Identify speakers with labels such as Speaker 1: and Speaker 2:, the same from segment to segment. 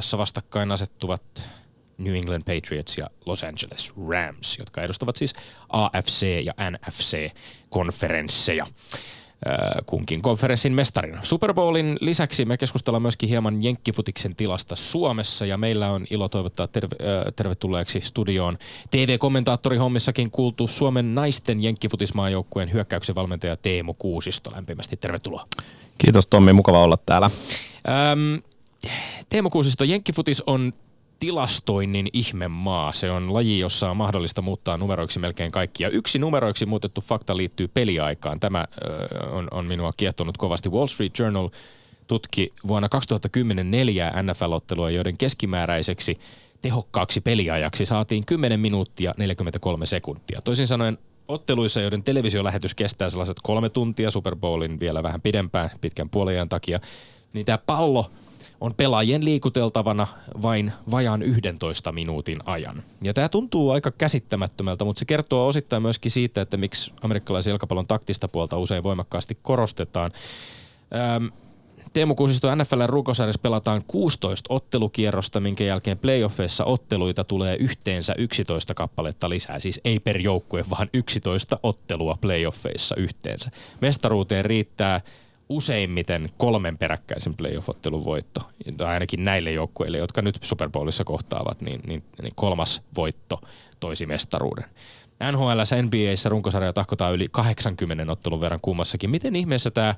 Speaker 1: kartassa vastakkain asettuvat New England Patriots ja Los Angeles Rams, jotka edustavat siis AFC- ja NFC-konferensseja kunkin konferenssin mestarina. Super Bowlin lisäksi me keskustellaan myöskin hieman jenkkifutiksen tilasta Suomessa ja meillä on ilo toivottaa terve, tervetulleeksi studioon TV-kommentaattori hommissakin kuultu Suomen naisten jenkkifutismaajoukkueen hyökkäyksen valmentaja Teemu Kuusisto. Lämpimästi tervetuloa.
Speaker 2: Kiitos Tommi, mukava olla täällä.
Speaker 1: Öm, Teemu Kuusisto, jenkkifutis on tilastoinnin ihmemaa. Se on laji, jossa on mahdollista muuttaa numeroiksi melkein kaikkia. Yksi numeroiksi muutettu fakta liittyy peliaikaan. Tämä ö, on, on minua kiehtonut kovasti. Wall Street Journal tutki vuonna 2010 neljää NFL-ottelua, joiden keskimääräiseksi tehokkaaksi peliajaksi saatiin 10 minuuttia 43 sekuntia. Toisin sanoen otteluissa, joiden televisiolähetys kestää sellaiset kolme tuntia, Super Bowlin vielä vähän pidempään, pitkän puoliajan takia, niin tämä pallo on pelaajien liikuteltavana vain vajaan 11 minuutin ajan. Ja tämä tuntuu aika käsittämättömältä, mutta se kertoo osittain myöskin siitä, että miksi amerikkalaisen jalkapallon taktista puolta usein voimakkaasti korostetaan. Ähm, Teemu Kuusisto NFLn rukosarjassa pelataan 16 ottelukierrosta, minkä jälkeen playoffeissa otteluita tulee yhteensä 11 kappaletta lisää. Siis ei per joukkue, vaan 11 ottelua playoffeissa yhteensä. Mestaruuteen riittää useimmiten kolmen peräkkäisen playoff-ottelun voitto. Ainakin näille joukkueille, jotka nyt Super Bowlissa kohtaavat, niin, niin, niin kolmas voitto toisi mestaruuden. NHL, NBAissä runkosarja tahkotaan yli 80 ottelun verran kummassakin. Miten ihmeessä tämä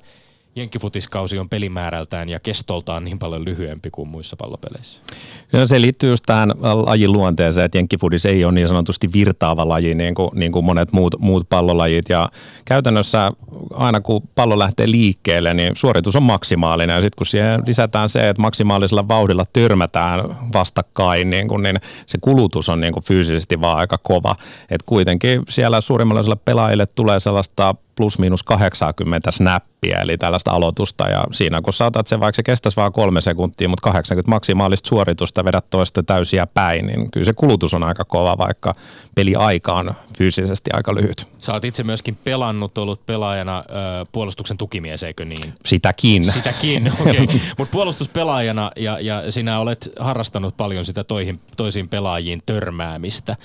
Speaker 1: jenkkifutiskausi on pelimäärältään ja kestoltaan niin paljon lyhyempi kuin muissa pallopeleissä?
Speaker 2: No se liittyy just tähän lajin luonteeseen, että jenkkifutis ei ole niin sanotusti virtaava laji niin kuin, niin kuin monet muut, muut pallolajit. Ja käytännössä aina kun pallo lähtee liikkeelle, niin suoritus on maksimaalinen. Ja sitten kun siihen lisätään se, että maksimaalisella vauhdilla törmätään vastakkain, niin, kuin, niin se kulutus on niin kuin fyysisesti vaan aika kova. Et kuitenkin siellä suurimmalle pelaajille tulee sellaista plus miinus 80 snappia, eli tällaista aloitusta. Ja siinä kun saatat se, vaikka se kestäisi vain kolme sekuntia, mutta 80 maksimaalista suoritusta vedät toista täysiä päin, niin kyllä se kulutus on aika kova, vaikka peliaika on fyysisesti aika lyhyt.
Speaker 1: Sä oot itse myöskin pelannut, ollut pelaajana ö, puolustuksen tukimies, eikö niin?
Speaker 2: Sitäkin.
Speaker 1: Sitäkin, okei. Okay. Mutta puolustuspelaajana ja, ja sinä olet harrastanut paljon sitä toihin, toisiin pelaajiin törmäämistä.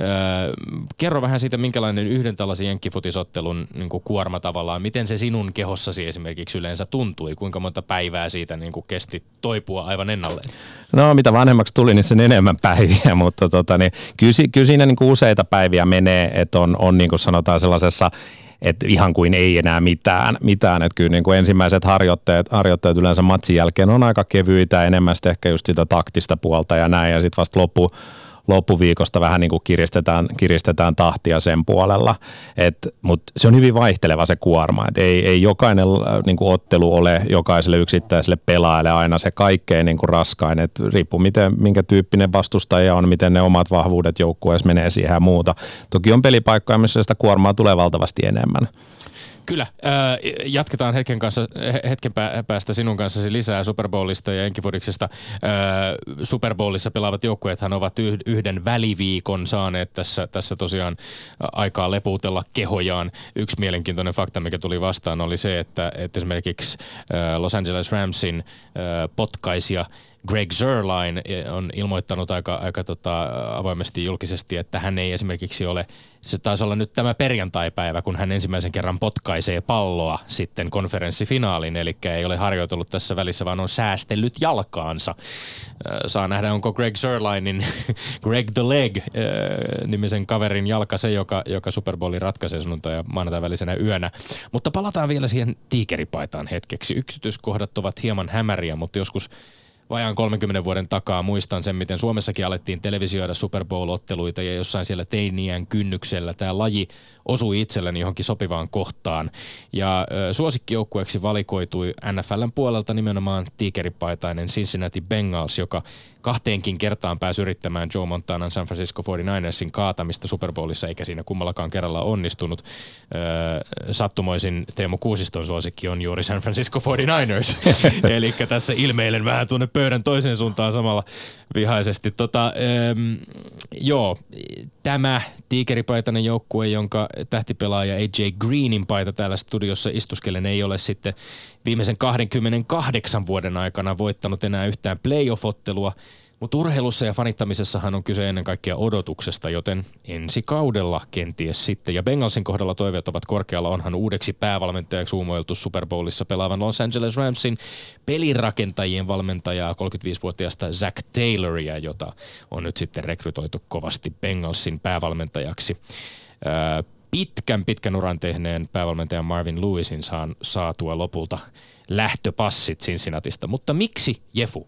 Speaker 1: Öö, kerro vähän siitä, minkälainen yhden tällaisen jenkkifutisottelun niin kuin kuorma tavallaan, miten se sinun kehossasi esimerkiksi yleensä tuntui, kuinka monta päivää siitä niin kuin kesti toipua aivan ennalleen?
Speaker 2: No mitä vanhemmaksi tuli, niin sen enemmän päiviä, mutta tota, niin, kyllä, kyllä siinä niin kuin useita päiviä menee, että on, on niin kuin sanotaan sellaisessa että ihan kuin ei enää mitään. mitään. Että kyllä niin kuin ensimmäiset harjoitteet, harjoitteet yleensä matsin jälkeen on aika kevyitä, enemmän ehkä just sitä taktista puolta ja näin. Ja sitten vasta loppu, loppuviikosta vähän niin kuin kiristetään, kiristetään tahtia sen puolella. Mutta se on hyvin vaihteleva se kuorma. Et ei, ei jokainen äh, niin kuin ottelu ole jokaiselle yksittäiselle pelaajalle aina se kaikkein niin kuin raskain. Et riippuu miten, minkä tyyppinen vastustaja on, miten ne omat vahvuudet joukkueessa menee siihen ja muuta. Toki on pelipaikkoja, missä sitä kuormaa tulee valtavasti enemmän.
Speaker 1: Kyllä. Jatketaan hetken, kanssa, hetken päästä sinun kanssasi lisää Super Bowlista ja Enkifudiksesta. Super Bowlissa pelaavat joukkueethan ovat yhden väliviikon saaneet tässä, tässä tosiaan aikaa lepuutella kehojaan. Yksi mielenkiintoinen fakta, mikä tuli vastaan, oli se, että, että esimerkiksi Los Angeles Ramsin potkaisia – Greg Zerline on ilmoittanut aika, aika tota, avoimesti julkisesti, että hän ei esimerkiksi ole, se taisi olla nyt tämä perjantaipäivä, kun hän ensimmäisen kerran potkaisee palloa sitten konferenssifinaalin, eli ei ole harjoitellut tässä välissä, vaan on säästellyt jalkaansa. Saa nähdä, onko Greg Zerlinein Greg the Leg nimisen kaverin jalka se, joka, joka Super Bowlin ratkaisee sunnuntai ja maanantai välisenä yönä. Mutta palataan vielä siihen tiikeripaitaan hetkeksi. Yksityiskohdat ovat hieman hämäriä, mutta joskus vajaan 30 vuoden takaa muistan sen, miten Suomessakin alettiin televisioida Super Bowl-otteluita ja jossain siellä teiniän kynnyksellä tämä laji osui itselleni johonkin sopivaan kohtaan. Ja ö, suosikkijoukkueeksi valikoitui NFLn puolelta nimenomaan tiikeripaitainen Cincinnati Bengals, joka kahteenkin kertaan pääsi yrittämään Joe Montanan San Francisco 49ersin kaatamista Super Bowlissa, eikä siinä kummallakaan kerralla onnistunut. Öö, sattumoisin Teemu Kuusiston suosikki on juuri San Francisco 49ers. Eli tässä ilmeilen vähän tuonne pöydän toiseen suuntaan samalla vihaisesti. Tota, ähm, joo, tämä tiikeripaitainen joukkue, jonka tähtipelaaja AJ Greenin paita täällä studiossa istuskelen, ei ole sitten viimeisen 28 vuoden aikana voittanut enää yhtään playoff-ottelua – mutta urheilussa ja fanittamisessahan on kyse ennen kaikkea odotuksesta, joten ensi kaudella kenties sitten. Ja Bengalsin kohdalla toiveet ovat korkealla. Onhan uudeksi päävalmentajaksi uumoiltu Super Bowlissa pelaavan Los Angeles Ramsin pelirakentajien valmentajaa 35-vuotiaasta Zach Tayloria, jota on nyt sitten rekrytoitu kovasti Bengalsin päävalmentajaksi. Pitkän pitkän uran tehneen päävalmentajan Marvin Lewisin saan saatua lopulta lähtöpassit Cincinnatista. Mutta miksi Jefu?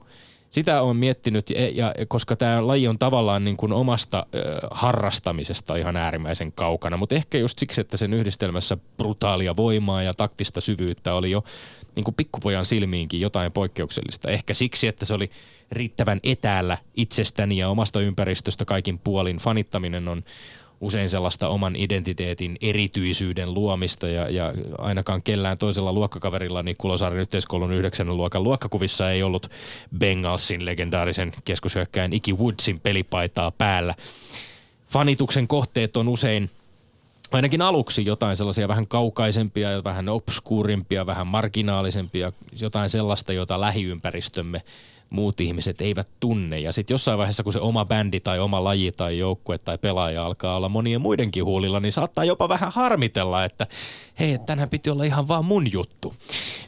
Speaker 1: sitä on miettinyt, ja, ja koska tämä laji on tavallaan niin kuin omasta ö, harrastamisesta ihan äärimmäisen kaukana, mutta ehkä just siksi, että sen yhdistelmässä brutaalia voimaa ja taktista syvyyttä oli jo niin kuin pikkupojan silmiinkin jotain poikkeuksellista. Ehkä siksi, että se oli riittävän etäällä itsestäni ja omasta ympäristöstä kaikin puolin. Fanittaminen on, usein sellaista oman identiteetin erityisyyden luomista ja, ja ainakaan kellään toisella luokkakaverilla, niin Kulosaaren yhteiskoulun yhdeksännen luokan luokkakuvissa ei ollut Bengalsin legendaarisen keskushyökkäjän Iki Woodsin pelipaitaa päällä. Fanituksen kohteet on usein ainakin aluksi jotain sellaisia vähän kaukaisempia, vähän obskuurimpia, vähän marginaalisempia, jotain sellaista, jota lähiympäristömme muut ihmiset eivät tunne. Ja sitten jossain vaiheessa, kun se oma bändi tai oma laji tai joukkue tai pelaaja alkaa olla monien muidenkin huulilla, niin saattaa jopa vähän harmitella, että hei, tänään piti olla ihan vaan mun juttu.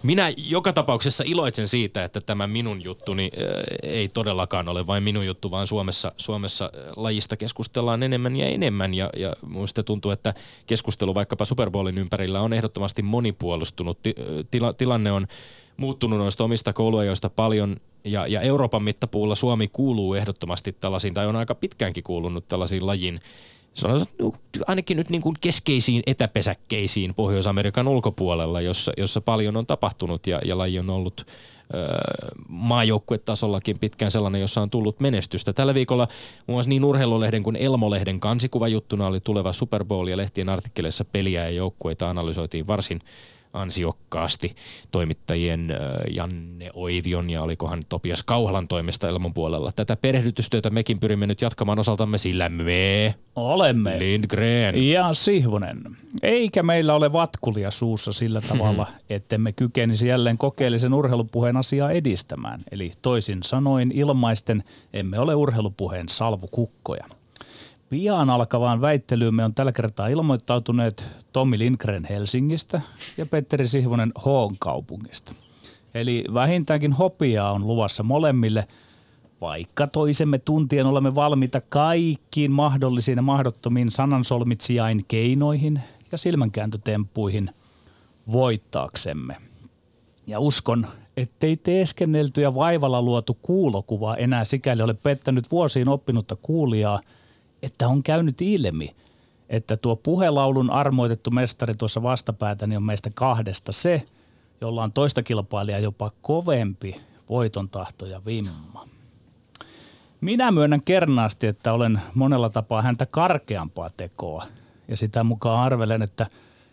Speaker 1: Minä joka tapauksessa iloitsen siitä, että tämä minun juttuni äh, ei todellakaan ole vain minun juttu, vaan Suomessa, Suomessa äh, lajista keskustellaan enemmän ja enemmän. Ja, ja minusta tuntuu, että keskustelu vaikkapa Super Bowlin ympärillä on ehdottomasti monipuolustunut. Tila, tilanne on muuttunut noista omista kouluajoista paljon ja, ja Euroopan mittapuulla Suomi kuuluu ehdottomasti tällaisiin, tai on aika pitkäänkin kuulunut tällaisiin lajin sanotaan ainakin nyt niin kuin keskeisiin etäpesäkkeisiin Pohjois-Amerikan ulkopuolella, jossa, jossa paljon on tapahtunut ja, ja laji on ollut maajoukkuetasollakin pitkään sellainen, jossa on tullut menestystä. Tällä viikolla muun muassa niin urheilulehden kuin Elmolehden kansikuvajuttuna oli tuleva Super Bowl ja lehtien artikkeleissa peliä ja joukkueita analysoitiin varsin ansiokkaasti toimittajien Janne Oivion ja olikohan Topias Kauhalan toimesta Elmon puolella. Tätä perehdytystyötä mekin pyrimme nyt jatkamaan osaltamme, sillä me
Speaker 3: olemme
Speaker 1: Lindgren
Speaker 3: ja Sihvonen. Eikä meillä ole vatkulia suussa sillä tavalla, ettemme kykenisi jälleen kokeellisen urheilupuheen asiaa edistämään. Eli toisin sanoen ilmaisten emme ole urheilupuheen salvukukkoja. Pian alkavaan väittelyymme on tällä kertaa ilmoittautuneet Tommi Lindgren Helsingistä ja Petteri Sihvonen Hoon kaupungista. Eli vähintäänkin hopiaa on luvassa molemmille, vaikka toisemme tuntien olemme valmiita kaikkiin mahdollisiin ja mahdottomiin sanansolmitsijain keinoihin ja silmänkääntötemppuihin voittaaksemme. Ja uskon, ettei teeskennelty ja vaivalla luotu kuulokuva enää sikäli ole pettänyt vuosiin oppinutta kuulijaa – että on käynyt ilmi, että tuo puhelaulun armoitettu mestari tuossa vastapäätäni on meistä kahdesta se, jolla on toista kilpailijaa jopa kovempi voiton tahto ja vimma. Minä myönnän kernaasti, että olen monella tapaa häntä karkeampaa tekoa ja sitä mukaan arvelen, että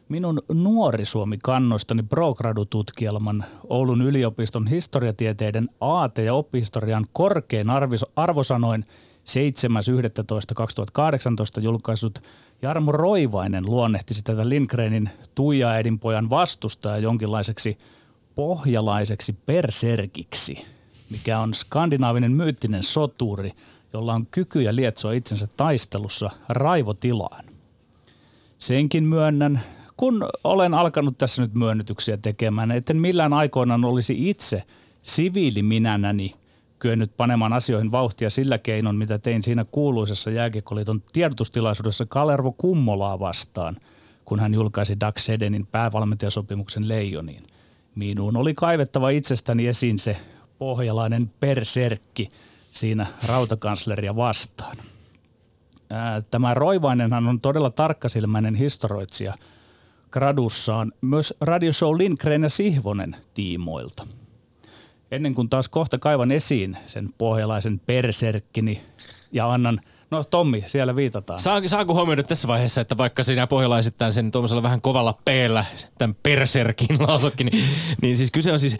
Speaker 3: minun nuori Suomi kannostani Progradu-tutkielman Oulun yliopiston historiatieteiden AT- ja oppihistorian korkein arvosanoin – 7.11.2018 julkaisut Jarmo Roivainen luonnehtisi tätä Lindgrenin Tuija pojan vastustaja jonkinlaiseksi pohjalaiseksi perserkiksi, mikä on skandinaavinen myyttinen soturi, jolla on kykyjä lietsoa itsensä taistelussa raivotilaan. Senkin myönnän, kun olen alkanut tässä nyt myönnytyksiä tekemään, etten millään aikoinaan olisi itse siviiliminänäni kyennyt panemaan asioihin vauhtia sillä keinon, mitä tein siinä kuuluisessa jääkiekkoliiton tiedotustilaisuudessa Kalervo Kummolaa vastaan, kun hän julkaisi Doug Sedenin päävalmentajasopimuksen Leijoniin. Minuun oli kaivettava itsestäni esiin se pohjalainen perserkki siinä rautakansleria vastaan. Tämä Roivainenhan on todella tarkkasilmäinen historioitsija gradussaan myös radioshow Lindgren ja Sihvonen tiimoilta – Ennen kuin taas kohta kaivan esiin sen pohjalaisen perserkkini ja annan No Tommi, siellä viitataan.
Speaker 1: Saa, saanko huomioida tässä vaiheessa, että vaikka sinä pohjalaisittain sen tuollaisella vähän kovalla peellä, tämän berserkin lausutkin, niin, niin siis kyse on siis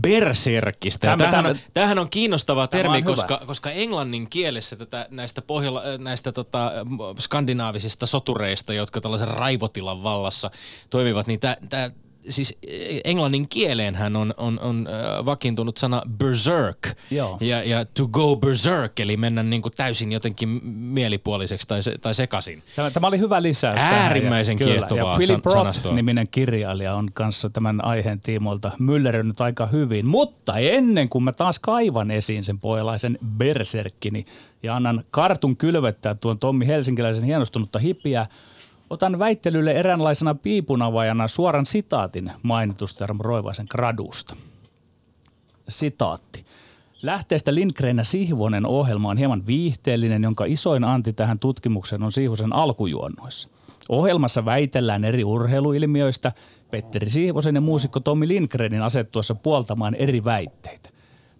Speaker 1: berserkistä.
Speaker 3: Tämä-
Speaker 1: tämähän, on,
Speaker 3: tämä-
Speaker 1: tämähän on kiinnostava
Speaker 3: Tämä
Speaker 1: termi,
Speaker 3: on hyvä.
Speaker 1: koska, koska englannin kielessä tätä, näistä, pohjala, näistä tota, skandinaavisista sotureista, jotka tällaisen raivotilan vallassa toimivat, niin tämä, tämä siis englannin kieleenhän on, on, on äh, vakiintunut sana berserk
Speaker 3: Joo.
Speaker 1: ja, ja to go berserk, eli mennä niin kuin täysin jotenkin mielipuoliseksi tai, se, tai sekaisin.
Speaker 3: Tämä, tämä oli hyvä lisäys. tähän.
Speaker 1: Äärimmäisen
Speaker 3: Ja- kyllä.
Speaker 1: kiehtovaa
Speaker 3: Ja Philip
Speaker 1: san-
Speaker 3: Roth
Speaker 1: sanastoa.
Speaker 3: niminen kirjailija on kanssa tämän aiheen tiimoilta myllerönyt aika hyvin. Mutta ennen kuin mä taas kaivan esiin sen pohjalaisen berserkkini ja annan kartun kylvettää tuon Tommi Helsinkiläisen hienostunutta hipiä, otan väittelylle eräänlaisena piipunavajana suoran sitaatin mainitusta Roivaisen gradusta. Sitaatti. Lähteestä Lindgren ja Sihvonen ohjelma on hieman viihteellinen, jonka isoin anti tähän tutkimukseen on Sihvosen alkujuonnoissa. Ohjelmassa väitellään eri urheiluilmiöistä Petteri Sihvosen ja muusikko Tommi Lindgrenin asettuessa puoltamaan eri väitteitä.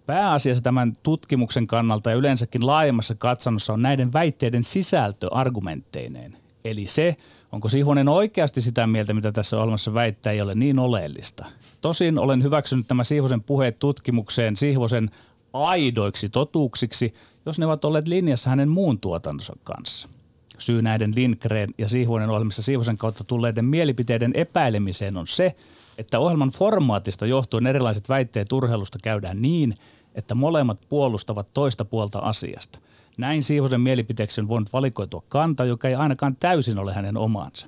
Speaker 3: Pääasiassa tämän tutkimuksen kannalta ja yleensäkin laajemmassa katsannossa on näiden väitteiden sisältö argumentteineen. Eli se, onko Sihvonen oikeasti sitä mieltä, mitä tässä ohjelmassa väittää, ei ole niin oleellista. Tosin olen hyväksynyt nämä Sihvosen puheet tutkimukseen Sihvosen aidoiksi totuuksiksi, jos ne ovat olleet linjassa hänen muun tuotantonsa kanssa. Syy näiden Lindgren ja Sihvonen ohjelmissa Sihvosen kautta tulleiden mielipiteiden epäilemiseen on se, että ohjelman formaatista johtuen erilaiset väitteet urheilusta käydään niin, että molemmat puolustavat toista puolta asiasta. Näin Siivosen mielipiteeksi on voinut valikoitua kanta, joka ei ainakaan täysin ole hänen omaansa.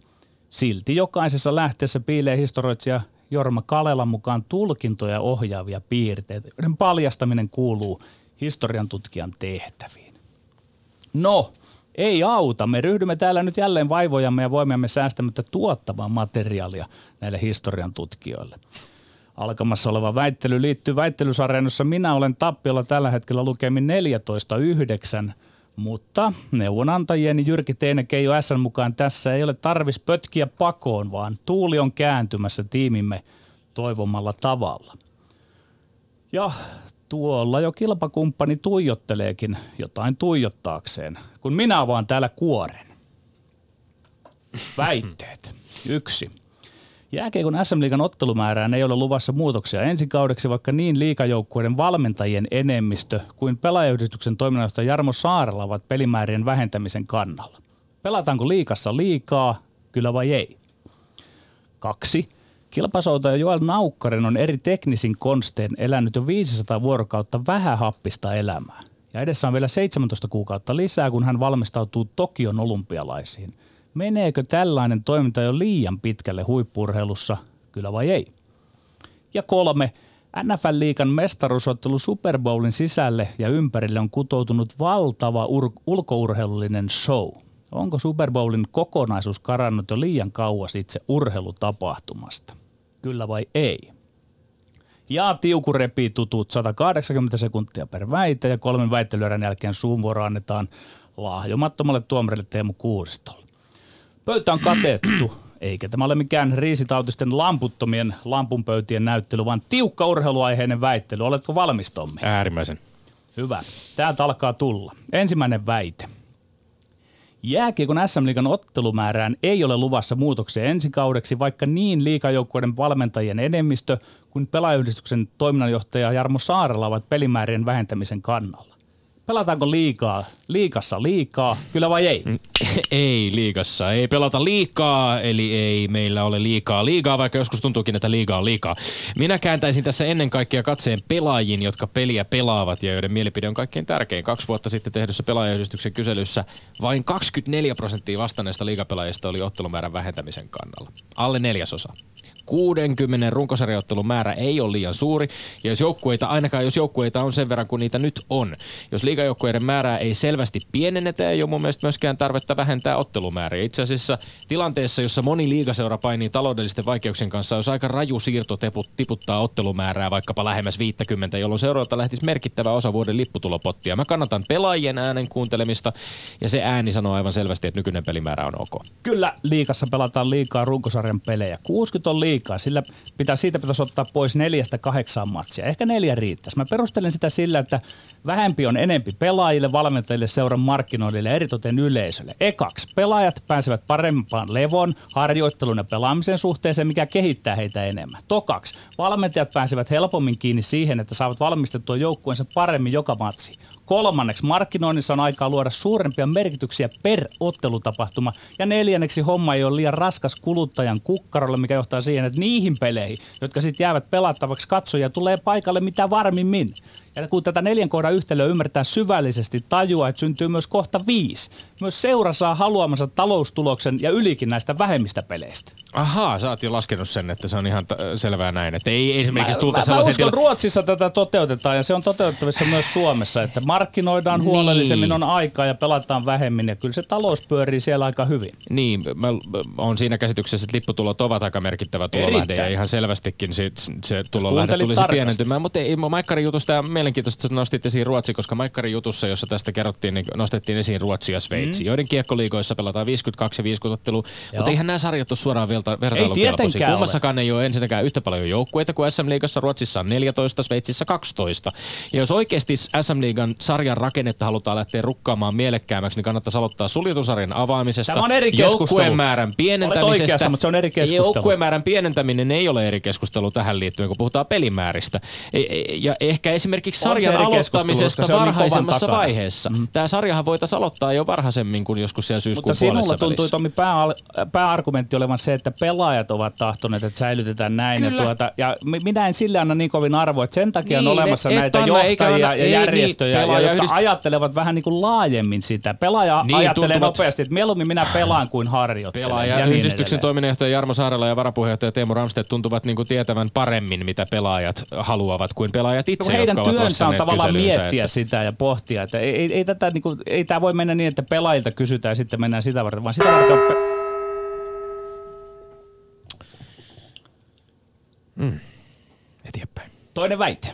Speaker 3: Silti jokaisessa lähteessä piilee historioitsija Jorma Kalelan mukaan tulkintoja ohjaavia piirteitä, joiden paljastaminen kuuluu historian tutkijan tehtäviin. No, ei auta. Me ryhdymme täällä nyt jälleen vaivojamme ja voimiamme säästämättä tuottamaan materiaalia näille historian tutkijoille. Alkamassa oleva väittely liittyy väittelysarjaan, jossa minä olen tappiolla tällä hetkellä lukemin 14.9. Mutta neuvonantajieni Jyrki Teinen Keijo SN mukaan tässä ei ole tarvis pötkiä pakoon, vaan tuuli on kääntymässä tiimimme toivomalla tavalla. Ja tuolla jo kilpakumppani tuijotteleekin jotain tuijottaakseen, kun minä avaan täällä kuoren. Väitteet. Yksi. Jääkeikon SM-liigan ottelumäärään ei ole luvassa muutoksia ensi kaudeksi, vaikka niin liikajoukkueiden valmentajien enemmistö kuin pelaajayhdistyksen toiminnanjohtaja Jarmo Saarella ovat pelimäärien vähentämisen kannalla. Pelataanko liikassa liikaa, kyllä vai ei? Kaksi. Kilpasoutaja Joel Naukkanen on eri teknisin konstein elänyt jo 500 vuorokautta vähähappista elämää. Ja edessä on vielä 17 kuukautta lisää, kun hän valmistautuu Tokion olympialaisiin. Meneekö tällainen toiminta jo liian pitkälle huippurheilussa, kyllä vai ei? Ja kolme. NFL-liikan mestaruusottelu Super Bowlin sisälle ja ympärille on kutoutunut valtava ur- ulkourheilullinen show. Onko Super Bowlin kokonaisuus karannut jo liian kauas itse urheilutapahtumasta? Kyllä vai ei? Ja Tiuku repii tutut 180 sekuntia per väite ja kolmen väittelyerän jälkeen suun annetaan lahjomattomalle tuomarille Teemu Kuusistolle. Pöytä on katettu, eikä tämä ole mikään riisitautisten lamputtomien lampunpöytien näyttely, vaan tiukka urheiluaiheinen väittely. Oletko valmis, Tommi?
Speaker 1: Äärimmäisen.
Speaker 3: Hyvä. Täältä alkaa tulla. Ensimmäinen väite. Jääkiekon SM-liigan ottelumäärään ei ole luvassa muutoksia ensi kaudeksi, vaikka niin liikajoukkueiden valmentajien enemmistö kuin pelaajayhdistyksen toiminnanjohtaja Jarmo Saarella ovat pelimäärien vähentämisen kannalla. Pelataanko liikaa, liikassa liikaa, kyllä vai ei?
Speaker 1: Ei liigassa, ei pelata liikaa, eli ei meillä ole liikaa liigaa, vaikka joskus tuntuukin, että liigaa on liikaa. Minä kääntäisin tässä ennen kaikkea katseen pelaajiin, jotka peliä pelaavat ja joiden mielipide on kaikkein tärkein. Kaksi vuotta sitten tehdyssä pelaajayhdistyksen kyselyssä vain 24 prosenttia vastanneista liigapelaajista oli ottelumäärän vähentämisen kannalla. Alle neljäsosa. 60 runkosarjaottelun määrä ei ole liian suuri, ja jos joukkueita, ainakaan jos joukkueita on sen verran kuin niitä nyt on. Jos liigajoukkueiden määrää ei selvästi pienennetä, ei ole mun mielestä myöskään tarvetta vähentää ottelumääriä. Itse asiassa tilanteessa, jossa moni liigaseura painii taloudellisten vaikeuksien kanssa, olisi aika raju siirto tiputtaa ottelumäärää vaikkapa lähemmäs 50, jolloin seuroilta lähtisi merkittävä osa vuoden lipputulopottia. Mä kannatan pelaajien äänen kuuntelemista, ja se ääni sanoo aivan selvästi, että nykyinen pelimäärä on ok.
Speaker 3: Kyllä liikassa pelataan liikaa runkosarjan pelejä. 60 on on liikaa. Sillä pitää, siitä pitäisi ottaa pois neljästä kahdeksaan matsia. Ehkä neljä riittäisi. Mä perustelen sitä sillä, että vähempi on enempi pelaajille, valmentajille, seuran markkinoille ja eritoten yleisölle. Ekaksi, pelaajat pääsevät parempaan levon, harjoittelun ja pelaamisen suhteeseen, mikä kehittää heitä enemmän. Tokaksi, valmentajat pääsevät helpommin kiinni siihen, että saavat valmistettua joukkueensa paremmin joka matsi. Kolmanneksi, markkinoinnissa on aikaa luoda suurempia merkityksiä per ottelutapahtuma. Ja neljänneksi, homma ei ole liian raskas kuluttajan kukkarolle, mikä johtaa siihen, että niihin peleihin, jotka sitten jäävät pelattavaksi katsojia, tulee paikalle mitä varmimmin. Ja kun tätä neljän kohdan yhtälöä ymmärtää syvällisesti, tajua, että syntyy myös kohta viisi. Myös seura saa haluamansa taloustuloksen ja ylikin näistä vähemmistä peleistä.
Speaker 1: Ahaa, sä oot jo laskenut sen, että se on ihan t- selvää näin. Että ei esimerkiksi
Speaker 3: Mä,
Speaker 1: tulta
Speaker 3: mä, mä uskon,
Speaker 1: tila-
Speaker 3: Ruotsissa tätä toteutetaan ja se on toteutettavissa myös Suomessa, että markkinoidaan
Speaker 1: Niin.
Speaker 3: huolellisemmin, on aikaa ja pelataan vähemmin ja kyllä se talous pyörii siellä aika hyvin.
Speaker 1: Niin, mä on siinä käsityksessä, että lipputulot ovat aika merkittävä tulolähde ja ihan selvästikin sit, se tulolähde tulisi
Speaker 3: tarkasti.
Speaker 1: pienentymään. Mutta ei, Maikkarin jutusta ja mielenkiintoista, että nostit esiin Ruotsi, koska Maikkarin jutussa, jossa tästä kerrottiin, niin nostettiin esiin Ruotsi ja Sveitsi, mm. joiden kiekkoliigoissa pelataan 52 ja 50 ottelua, mutta eihän nämä sarjat ole suoraan verta- vertailukelpoisia.
Speaker 3: tietenkään
Speaker 1: Kummassakaan ei ole ensinnäkään yhtä paljon joukkueita kuin SM-liigassa. Ruotsissa on 14, Sveitsissä 12. Ja jos oikeasti SM-liigan sarjan rakennetta halutaan lähteä rukkaamaan mielekkäämmäksi, niin kannattaisi aloittaa suljetusarjan avaamisesta.
Speaker 3: Tämä on eri.
Speaker 1: Joukkueen määrän pienentämisestä.
Speaker 3: Olet oikeassa, mutta se on eri keskustelu.
Speaker 1: Joukkueen määrän pienentäminen ei ole eri keskustelu tähän liittyen, kun puhutaan pelimääristä. E- e- Ja ehkä esimerkiksi sarjan aloittamisesta
Speaker 3: niin kovan
Speaker 1: varhaisemmassa
Speaker 3: takana.
Speaker 1: vaiheessa. Mm. Tämä sarjahan voitaisiin aloittaa jo varhaisemmin kuin joskus siellä syyskuun
Speaker 3: Mutta sinulla tuntui
Speaker 1: välissä.
Speaker 3: Tomi pää, pääargumentti olevan se, että pelaajat ovat tahtoneet, että säilytetään näin. Ja, tuota, ja mi- minä en sille anna niin kovin arvoa, että sen takia
Speaker 1: Niin,
Speaker 3: on olemassa
Speaker 1: et- et
Speaker 3: näitä
Speaker 1: anna,
Speaker 3: johtajia
Speaker 1: anna-
Speaker 3: ja
Speaker 1: ei
Speaker 3: järjestöjä,
Speaker 1: niin,
Speaker 3: jotka
Speaker 1: pelaajayhdist-
Speaker 3: ajattelevat vähän niin kuin laajemmin sitä. Pelaaja
Speaker 1: Niin,
Speaker 3: ajattelee
Speaker 1: tuntuvat-
Speaker 3: nopeasti, että mieluummin minä pelaan kuin harjoittelen.
Speaker 1: Pelaaja
Speaker 3: ja niin
Speaker 1: yhdistyksen toiminnanjohtaja Jarmo Saarela ja varapuheenjohtaja Teemu Ramstedt tuntuvat niin kuin tietävän paremmin, mitä pelaajat haluavat kuin pelaajat itse,
Speaker 3: No, heidän
Speaker 1: jotka ovat
Speaker 3: työnsä on tavallaan
Speaker 1: kyselyynsä,
Speaker 3: miettiä
Speaker 1: että-
Speaker 3: sitä ja pohtia. Että ei, ei, ei, tätä, niin kuin, ei tämä voi mennä niin, että pelaajilta kysytään ja sitten mennään sitä varten, vaan sitä varten on pe-
Speaker 1: Eteenpäin.
Speaker 3: Toinen väite.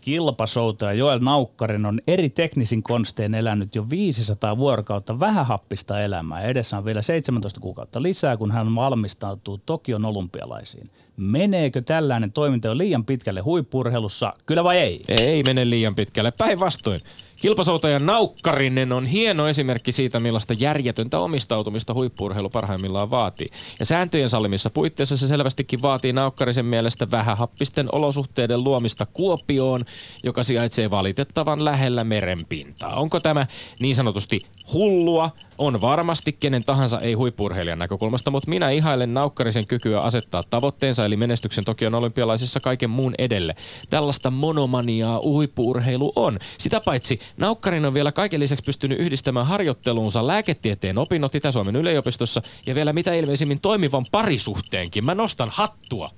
Speaker 3: Kilpasoutaja Joel Naukkarin on eri teknisin konstein elänyt jo 500 vuorokautta vähähappista elämää. Edessä on vielä 17 kuukautta lisää, kun hän valmistautuu Tokion olympialaisiin. Meneekö tällainen toiminta jo liian pitkälle huippurheilussa? Kyllä vai ei?
Speaker 1: Ei mene liian pitkälle. Päinvastoin. Kilpasoutaja Naukkarinen on hieno esimerkki siitä, millaista järjetöntä omistautumista huippurheilu parhaimmillaan vaatii. Ja sääntöjen sallimissa puitteissa se selvästikin vaatii Naukkarisen mielestä vähähappisten olosuhteiden luomista Kuopioon, joka sijaitsee valitettavan lähellä merenpintaa. Onko tämä niin sanotusti hullua? On varmasti kenen tahansa ei huippurheilijan näkökulmasta, mutta minä ihailen Naukkarisen kykyä asettaa tavoitteensa eli menestyksen Tokion olympialaisissa kaiken muun edelle. Tällaista monomaniaa huippuurheilu on. Sitä paitsi Naukkarin on vielä kaiken lisäksi pystynyt yhdistämään harjoitteluunsa lääketieteen opinnot Itä-Suomen yliopistossa ja vielä mitä ilmeisimmin toimivan parisuhteenkin. Mä nostan hattua.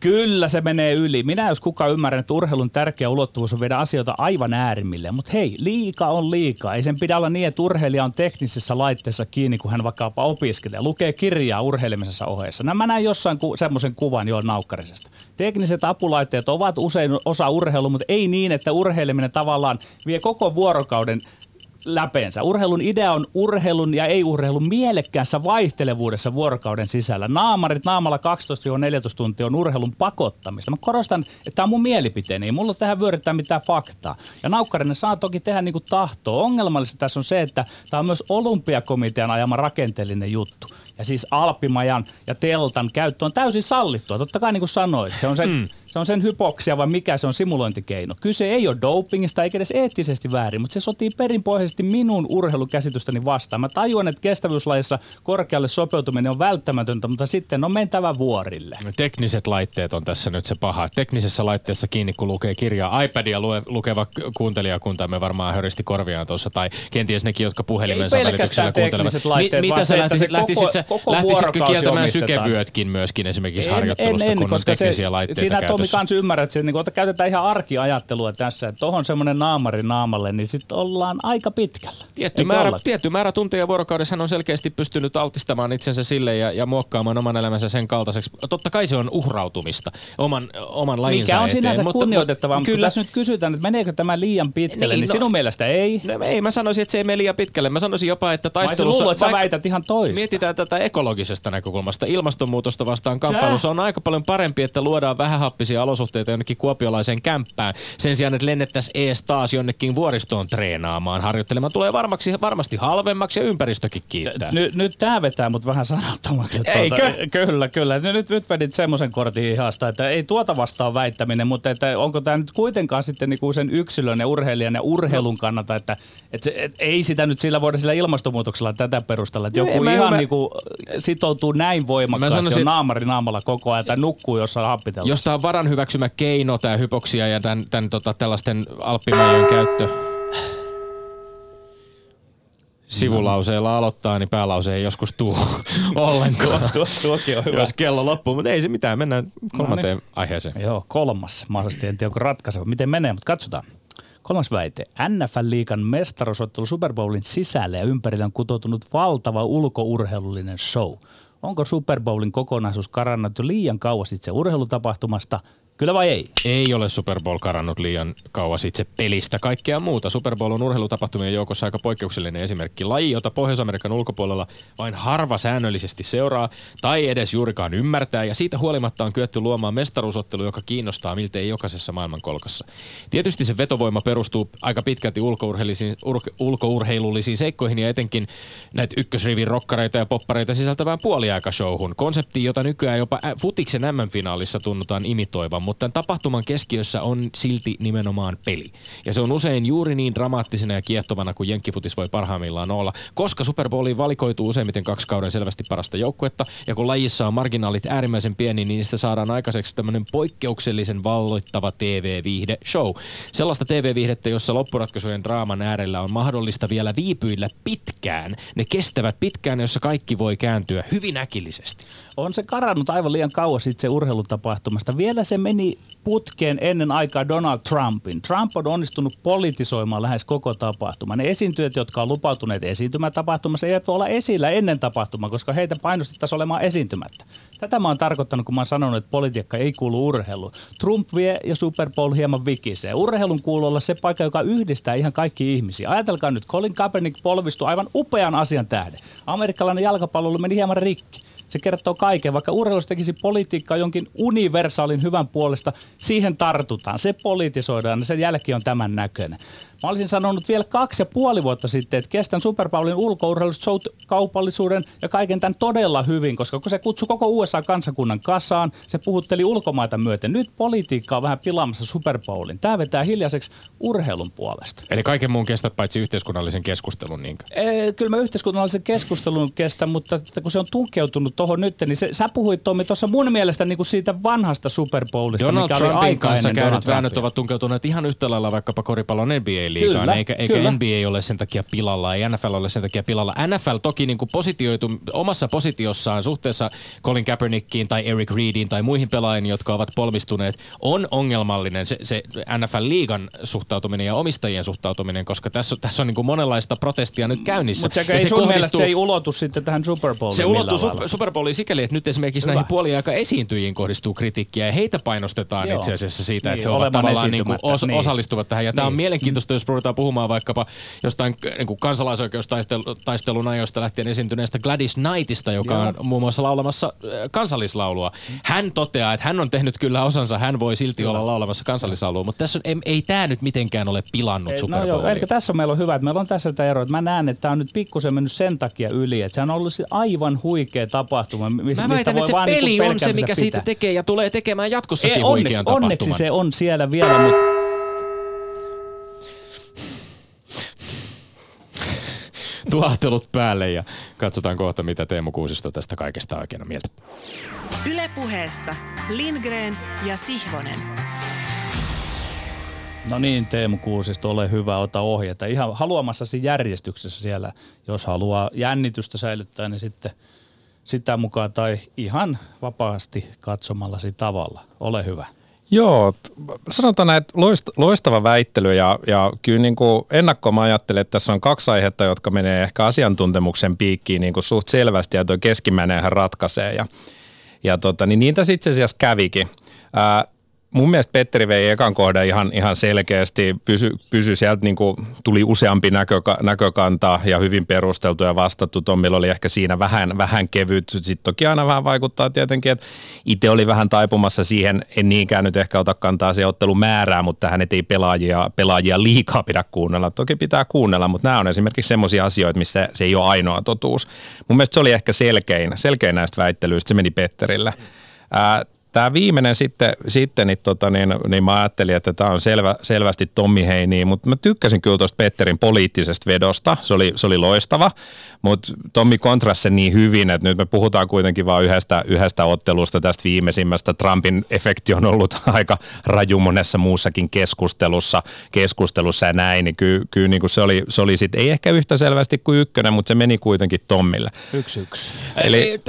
Speaker 3: Kyllä se menee yli. Minä jos kuka ymmärrän, että urheilun tärkeä ulottuvuus on viedä asioita aivan äärimmille. Mutta hei, liika on liikaa. Ei sen pidä olla niin, että urheilija on teknisessä laitteessa kiinni, kun hän vaikkapa opiskelee. Lukee kirjaa urheilemisessa ohessa. Nämä näin jossain ku- semmoisen kuvan jo Naukkarisesta. Tekniset apulaitteet ovat usein osa urheilua, mutta ei niin, että urheileminen tavallaan vie koko vuorokauden läpeensä. Urheilun idea on urheilun ja ei-urheilun mielekkäässä vaihtelevuudessa vuorokauden sisällä. Naamarit naamalla 12-14 tuntia on urheilun pakottamista. Mä korostan, että tämä on mun mielipiteeni. Ei mulla tähän vyöryttää mitään faktaa. Ja Naukkarinen saa toki tehdä niin kuin tahtoo. Ongelmallista tässä on se, että tämä on myös olympiakomitean ajama rakenteellinen juttu. Ja siis Alppimajan ja Teltan käyttö on täysin sallittua. Totta kai niin kuin sanoit, se on se, mm. se on sen hypoksia vai mikä se on simulointikeino. Kyse ei ole dopingista eikä edes eettisesti väärin, mutta se sotii perinpohjaisesti minun urheilukäsitystäni vastaan. Mä tajuan, että kestävyyslajissa korkealle sopeutuminen on välttämätöntä, mutta sitten on mentävä vuorille.
Speaker 1: No, Tekniset laitteet on tässä nyt se paha. Teknisessä laitteessa kiinni, kun lukee kirjaa. iPadia lue, lukeva kuuntelijakunta me varmaan höristi korviaan tuossa, tai kenties nekin, jotka puhelimensa välityksellä kuuntelevat.
Speaker 3: laitteet,
Speaker 1: mitä sä lähtisit,
Speaker 3: se
Speaker 1: lähtisit,
Speaker 3: koko-
Speaker 1: sä,
Speaker 3: koko vuorokausi
Speaker 1: kieltämään sykevyötkin myöskin esimerkiksi harjoittelusta,
Speaker 3: en, en,
Speaker 1: kun on
Speaker 3: koska
Speaker 1: teknisiä
Speaker 3: se,
Speaker 1: laitteita
Speaker 3: siinä Tomi kanssa ymmärrät, että se, niin kun, käytetään ihan arkiajattelua tässä, että tuohon semmoinen naamari naamalle, niin sitten ollaan aika pitkällä.
Speaker 1: Tietty
Speaker 3: Eikö
Speaker 1: määrä, tietty määrä tunteja vuorokaudessa hän on selkeästi pystynyt altistamaan itsensä sille ja, ja muokkaamaan oman elämänsä sen kaltaiseksi. Totta kai se on uhrautumista oman, oman lajinsa
Speaker 3: Mikä on
Speaker 1: eteen.
Speaker 3: sinänsä
Speaker 1: mutta-
Speaker 3: kunnioitettavaa, mutta
Speaker 1: kyllä.
Speaker 3: tässä nyt kysytään, että meneekö tämä liian pitkälle,
Speaker 1: Niin,
Speaker 3: niin,
Speaker 1: no-
Speaker 3: sinun mielestä ei.
Speaker 1: No, ei, mä sanoisin, että se ei mene liian pitkälle. Mä sanoisin jopa, että
Speaker 3: Mä
Speaker 1: taistelussa...
Speaker 3: luullut, että sä väität ihan toista.
Speaker 1: Mietitään tätä ekologisesta näkökulmasta. Ilmastonmuutosta vastaan kamppailussa on aika paljon parempi, että luodaan vähähappisia olosuhteita jonnekin kuopiolaiseen kämppään. Sen sijaan, että lennettäisiin ees taas jonnekin vuoristoon treenaamaan, harjoittelemaan. Tulee varmaksi, varmasti halvemmaksi ja ympäristökin kiittää.
Speaker 3: Nyt, nyt tämä vetää mut vähän sanattomaksi.
Speaker 1: Eikö?
Speaker 3: Tuota, kyllä, kyllä. Nyt, nyt vedit semmoisen kortin ihasta, että ei tuota vastaan väittäminen, mutta että onko tämä nyt kuitenkaan sitten niinku sen yksilön ja urheilijan ja urheilun kannalta, että, että se, et, ei sitä nyt sillä voida sillä ilmastonmuutoksella tätä perustella. Että joku
Speaker 1: mä-
Speaker 3: ihan
Speaker 1: mä-
Speaker 3: niinku sitoutuu näin voimakkaasti,
Speaker 1: Mä sanoisin-
Speaker 3: on naamari naamalla koko ajan tai nukkuu jossain happitella.
Speaker 1: Jos tämä on varan hyväksymä keino, tämä hypoksia ja tämän, tämän tota, tällaisten alppimaajojen käyttö sivulauseella aloittaa, niin päälause ei joskus tuu ollenkaan.
Speaker 3: Tuo, tuokin on hyvä.
Speaker 1: Jos kello loppuu, mutta ei se mitään, mennään kolmanteen aiheeseen.
Speaker 3: Joo, kolmas. Mahdollisesti en tiedä, onko ratkaiseva. Miten menee, mutta katsotaan. Kolmas väite. NFL-liikan mestaruusottelu Super Bowlin sisälle ja ympärillä on kutoutunut valtava ulkourheilullinen show. Onko Super Bowlin kokonaisuus karannut liian kauas itse urheilutapahtumasta? Kyllä vai ei?
Speaker 1: Ei ole Super Bowl karannut liian kauas itse pelistä. Kaikkea muuta. Super Bowl on urheilutapahtumien joukossa aika poikkeuksellinen esimerkki. Laji, jota Pohjois-Amerikan ulkopuolella vain harva säännöllisesti seuraa tai edes juurikaan ymmärtää. Ja siitä huolimatta on kyetty luomaan mestaruusottelu, joka kiinnostaa miltei jokaisessa maailmankolkassa. Tietysti se vetovoima perustuu aika pitkälti ulkourheillisiin, ur- ulkourheilullisiin seikkoihin ja etenkin näitä ykkösrivin rokkareita ja poppareita sisältävään puoliaikashowhun. Konsepti, jota nykyään jopa futiksen MM-finaalissa tunnutaan imitoivan, mutta tämän tapahtuman keskiössä on silti nimenomaan peli. Ja se on usein juuri niin dramaattisena ja kiehtovana kuin jenkkifutis voi parhaimmillaan olla, koska Super Bowliin valikoituu useimmiten kaksi kauden selvästi parasta joukkuetta, ja kun lajissa on marginaalit äärimmäisen pieni, niin niistä saadaan aikaiseksi tämmöinen poikkeuksellisen valloittava TV-viihde show. Sellaista TV-viihdettä, jossa loppuratkaisujen draaman äärellä on mahdollista vielä viipyillä pitkään. Ne kestävät pitkään, jossa kaikki voi kääntyä hyvin äkillisesti.
Speaker 3: On se karannut aivan liian kauas itse urheilutapahtumasta. Vielä se meni putkeen ennen aikaa Donald Trumpin. Trump on onnistunut politisoimaan lähes koko tapahtuma. Ne esiintyjät, jotka on lupautuneet esiintymään tapahtumassa, eivät voi olla esillä ennen tapahtumaa, koska heitä painostettaisiin olemaan esiintymättä. Tätä mä oon tarkoittanut, kun mä oon sanonut, että politiikka ei kuulu urheiluun. Trump vie ja Super Bowl hieman vikisee. Urheilun kuuluu olla se paikka, joka yhdistää ihan kaikki ihmisiä. Ajatelkaa nyt, Colin Kaepernick polvistui aivan upean asian tähden. Amerikkalainen jalkapallo meni hieman rikki. Se kertoo kaiken. Vaikka urheilussa tekisi politiikkaa jonkin universaalin hyvän puolesta, siihen tartutaan. Se politisoidaan ja sen jälki on tämän näköinen. Mä olisin sanonut vielä kaksi ja puoli vuotta sitten, että kestän Super Bowlin ulkourheilusta kaupallisuuden ja kaiken tämän todella hyvin, koska kun se kutsui koko USA-kansakunnan kasaan, se puhutteli ulkomaita myöten. Nyt politiikka on vähän pilaamassa Super Bowlin. Tämä vetää hiljaiseksi urheilun puolesta.
Speaker 1: Eli kaiken muun kestät paitsi yhteiskunnallisen keskustelun. Niin
Speaker 3: Ee, kyllä mä yhteiskunnallisen keskustelun kestän, mutta kun se on tunkeutunut tuohon nyt, niin se, sä puhuit Tommi tuossa mun mielestä niin kuin siitä vanhasta Super Bowlista,
Speaker 1: Donald
Speaker 3: mikä oli
Speaker 1: Trumpin
Speaker 3: aika
Speaker 1: kanssa käydyt väännöt ovat tunkeutuneet ihan yhtä lailla vaikkapa koripallon NBA-liigaan,
Speaker 3: Kyllä,
Speaker 1: eikä, eikä
Speaker 3: kyllä.
Speaker 1: NBA ole sen takia pilalla, ei NFL ole sen takia pilalla. NFL toki niin kuin positioitu omassa positiossaan suhteessa Colin Kaepernickiin tai Eric Reediin tai muihin pelaajiin, jotka ovat polvistuneet, on ongelmallinen se, se NFL-liigan suhtautuminen ja omistajien suhtautuminen, koska tässä, on- tässä on niin kuin monenlaista protestia nyt käynnissä.
Speaker 3: Mutta
Speaker 1: Ja
Speaker 3: ei sun mielestä
Speaker 1: kohdistuu-
Speaker 3: se ei ulotu sitten tähän Super Bowliin
Speaker 1: se ulottuu
Speaker 3: lailla?
Speaker 1: Super, Bowliin sikäli, että nyt esimerkiksi
Speaker 3: Hyvä.
Speaker 1: näihin puoliaika esiintyjiin kohdistuu kritiikkiä ja heitä painostetaan
Speaker 3: Joo.
Speaker 1: itse asiassa siitä,
Speaker 3: Niin,
Speaker 1: että he ovat
Speaker 3: olemaan
Speaker 1: tavallaan niin kuin os.
Speaker 3: Niin.
Speaker 1: osallistuvat tähän. Ja tämä on
Speaker 3: Niin.
Speaker 1: mielenkiintoista, jos ruvetaan puhumaan vaikkapa jostain niin kuin kansalaisoikeustaistelun ajoista lähtien esiintyneestä Gladys Knightista, joka
Speaker 3: Joo.
Speaker 1: on muun muassa laulamassa äh, kansallislaulua. Hän toteaa, että hän on tehnyt kyllä osansa, hän voi silti olla laulamassa kansallislaulua, mutta tässä on, ei, ei tämä nyt mitenkään ole pilannut
Speaker 3: Ei,
Speaker 1: Super
Speaker 3: No joo, eli tässä meillä on hyvä, että meillä on tässä tämä ero. Että mä näen, että tämä on nyt pikkusen mennyt sen takia yli, että se on ollut aivan huikea tapahtuma, mis,
Speaker 1: Mä väitän, että se
Speaker 3: vaan niinku
Speaker 1: peli on se, mikä siitä
Speaker 3: pitää.
Speaker 1: tekee ja tulee tekemään jatkossakin
Speaker 3: Ei,
Speaker 1: huikean
Speaker 3: onneksi, onneksi se on siellä vielä, mutta
Speaker 1: tuahtelut päälle ja katsotaan kohta, mitä Teemu Kuusisto tästä kaikesta oikein on mieltä.
Speaker 4: Ylepuheessa Lindgren ja Sihvonen.
Speaker 3: No niin, Teemu Kuusisto, ole hyvä, ota ohjata. Ihan haluamassasi järjestyksessä siellä, jos haluaa jännitystä säilyttää, niin sitten sitä mukaan tai ihan vapaasti katsomallasi tavalla. Ole hyvä.
Speaker 2: Joo, sanotaan näin, että loist- loistava väittely ja, ja kyllä niin kuin ennakkoon mä ajattelen, että tässä on kaksi aihetta, jotka menee ehkä asiantuntemuksen piikkiin niin kuin suht selvästi ja tuo keskimmäinen ratkaisee ja, ja tota, niin tässä itse asiassa kävikin. Ää, mun mielestä Petteri vei ekan kohdan ihan, ihan selkeästi, pysy, pysy sieltä niin kuin, tuli useampi näköka, näkökanta ja hyvin perusteltu ja vastattu. Tommilla oli ehkä siinä vähän, vähän kevyt. Sitten toki aina vähän vaikuttaa tietenkin, että itse oli vähän taipumassa siihen, en niinkään nyt ehkä ota kantaa se ottelun määrää, mutta tähän ei pelaajia, pelaajia liikaa pidä kuunnella. Toki pitää kuunnella, mutta nämä on esimerkiksi semmoisia asioita, missä se ei ole ainoa totuus. Mun mielestä se oli ehkä selkein, selkein näistä väittelyistä, se meni Petterille. Ää, Tämä viimeinen sitten, sitten niin, tota, niin, niin mä ajattelin, että tämä on selvä, selvästi Tommi Heini, mutta mä tykkäsin kyllä tuosta Petterin poliittisesta vedosta, se oli, se oli loistava, mutta Tommi kontrasi sen niin hyvin, että nyt me puhutaan kuitenkin vain yhdestä, yhdestä ottelusta tästä viimeisimmästä. Trumpin efekti on ollut aika raju monessa muussakin keskustelussa, keskustelussa ja näin, niin kyllä, kyllä niin kuin se oli, se oli sit, ei ehkä yhtä selvästi kuin ykkönen, mutta se meni kuitenkin Tommille.
Speaker 3: Yksi yksi.
Speaker 1: Eli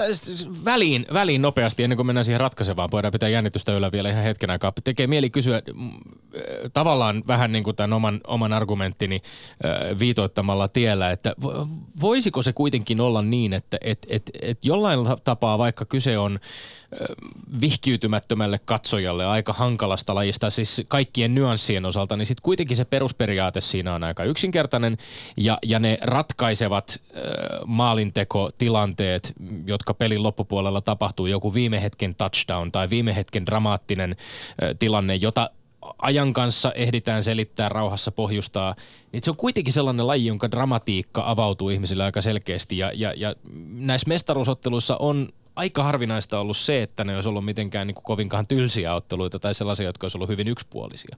Speaker 1: väliin, väliin nopeasti, ennen kuin mennään siihen ratkaisevaan, voidaan pitää jännitystä yllä vielä ihan hetken aikaa. Tekee mieli kysyä äh, tavallaan vähän niin kuin tämän oman, oman argumenttini äh, viitoittamalla tiellä, että voisiko se kuitenkin olla niin, että et, et, et jollain tapaa vaikka kyse on vihkiytymättömälle katsojalle aika hankalasta lajista, siis kaikkien nyanssien osalta, niin sitten kuitenkin se perusperiaate siinä on aika yksinkertainen ja, ja ne ratkaisevat äh, maalintekotilanteet, jotka pelin loppupuolella tapahtuu, joku viime hetken touchdown tai viime hetken dramaattinen äh, tilanne, jota ajan kanssa ehditään selittää rauhassa, pohjustaa, niin se on kuitenkin sellainen laji, jonka dramatiikka avautuu ihmisille aika selkeästi. Ja, ja, ja näissä mestaruusotteluissa on aika harvinaista ollut se, että ne olisi ollut mitenkään niin kuin kovinkaan tylsiä otteluita tai sellaisia, jotka olisi ollut hyvin yksipuolisia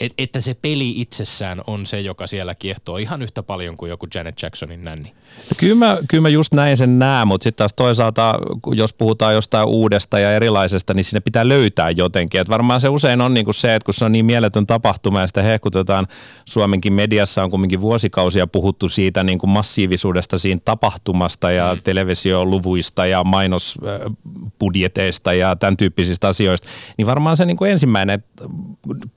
Speaker 1: et, että se peli itsessään on se, joka siellä kiehtoo ihan yhtä paljon kuin joku Janet Jacksonin nänni.
Speaker 2: Kyllä mä, kyllä mä just näin sen näen, mutta sitten taas toisaalta, jos puhutaan jostain uudesta ja erilaisesta, niin sinne pitää löytää jotenkin. Et varmaan se usein on niinku se, että kun se on niin mieletön tapahtuma ja sitä hehkutetaan, Suomenkin mediassa on kumminkin vuosikausia puhuttu siitä niinku massiivisuudesta siinä tapahtumasta ja mm. televisioluvuista ja mainosbudjeteista ja tämän tyyppisistä asioista, niin varmaan se niinku ensimmäinen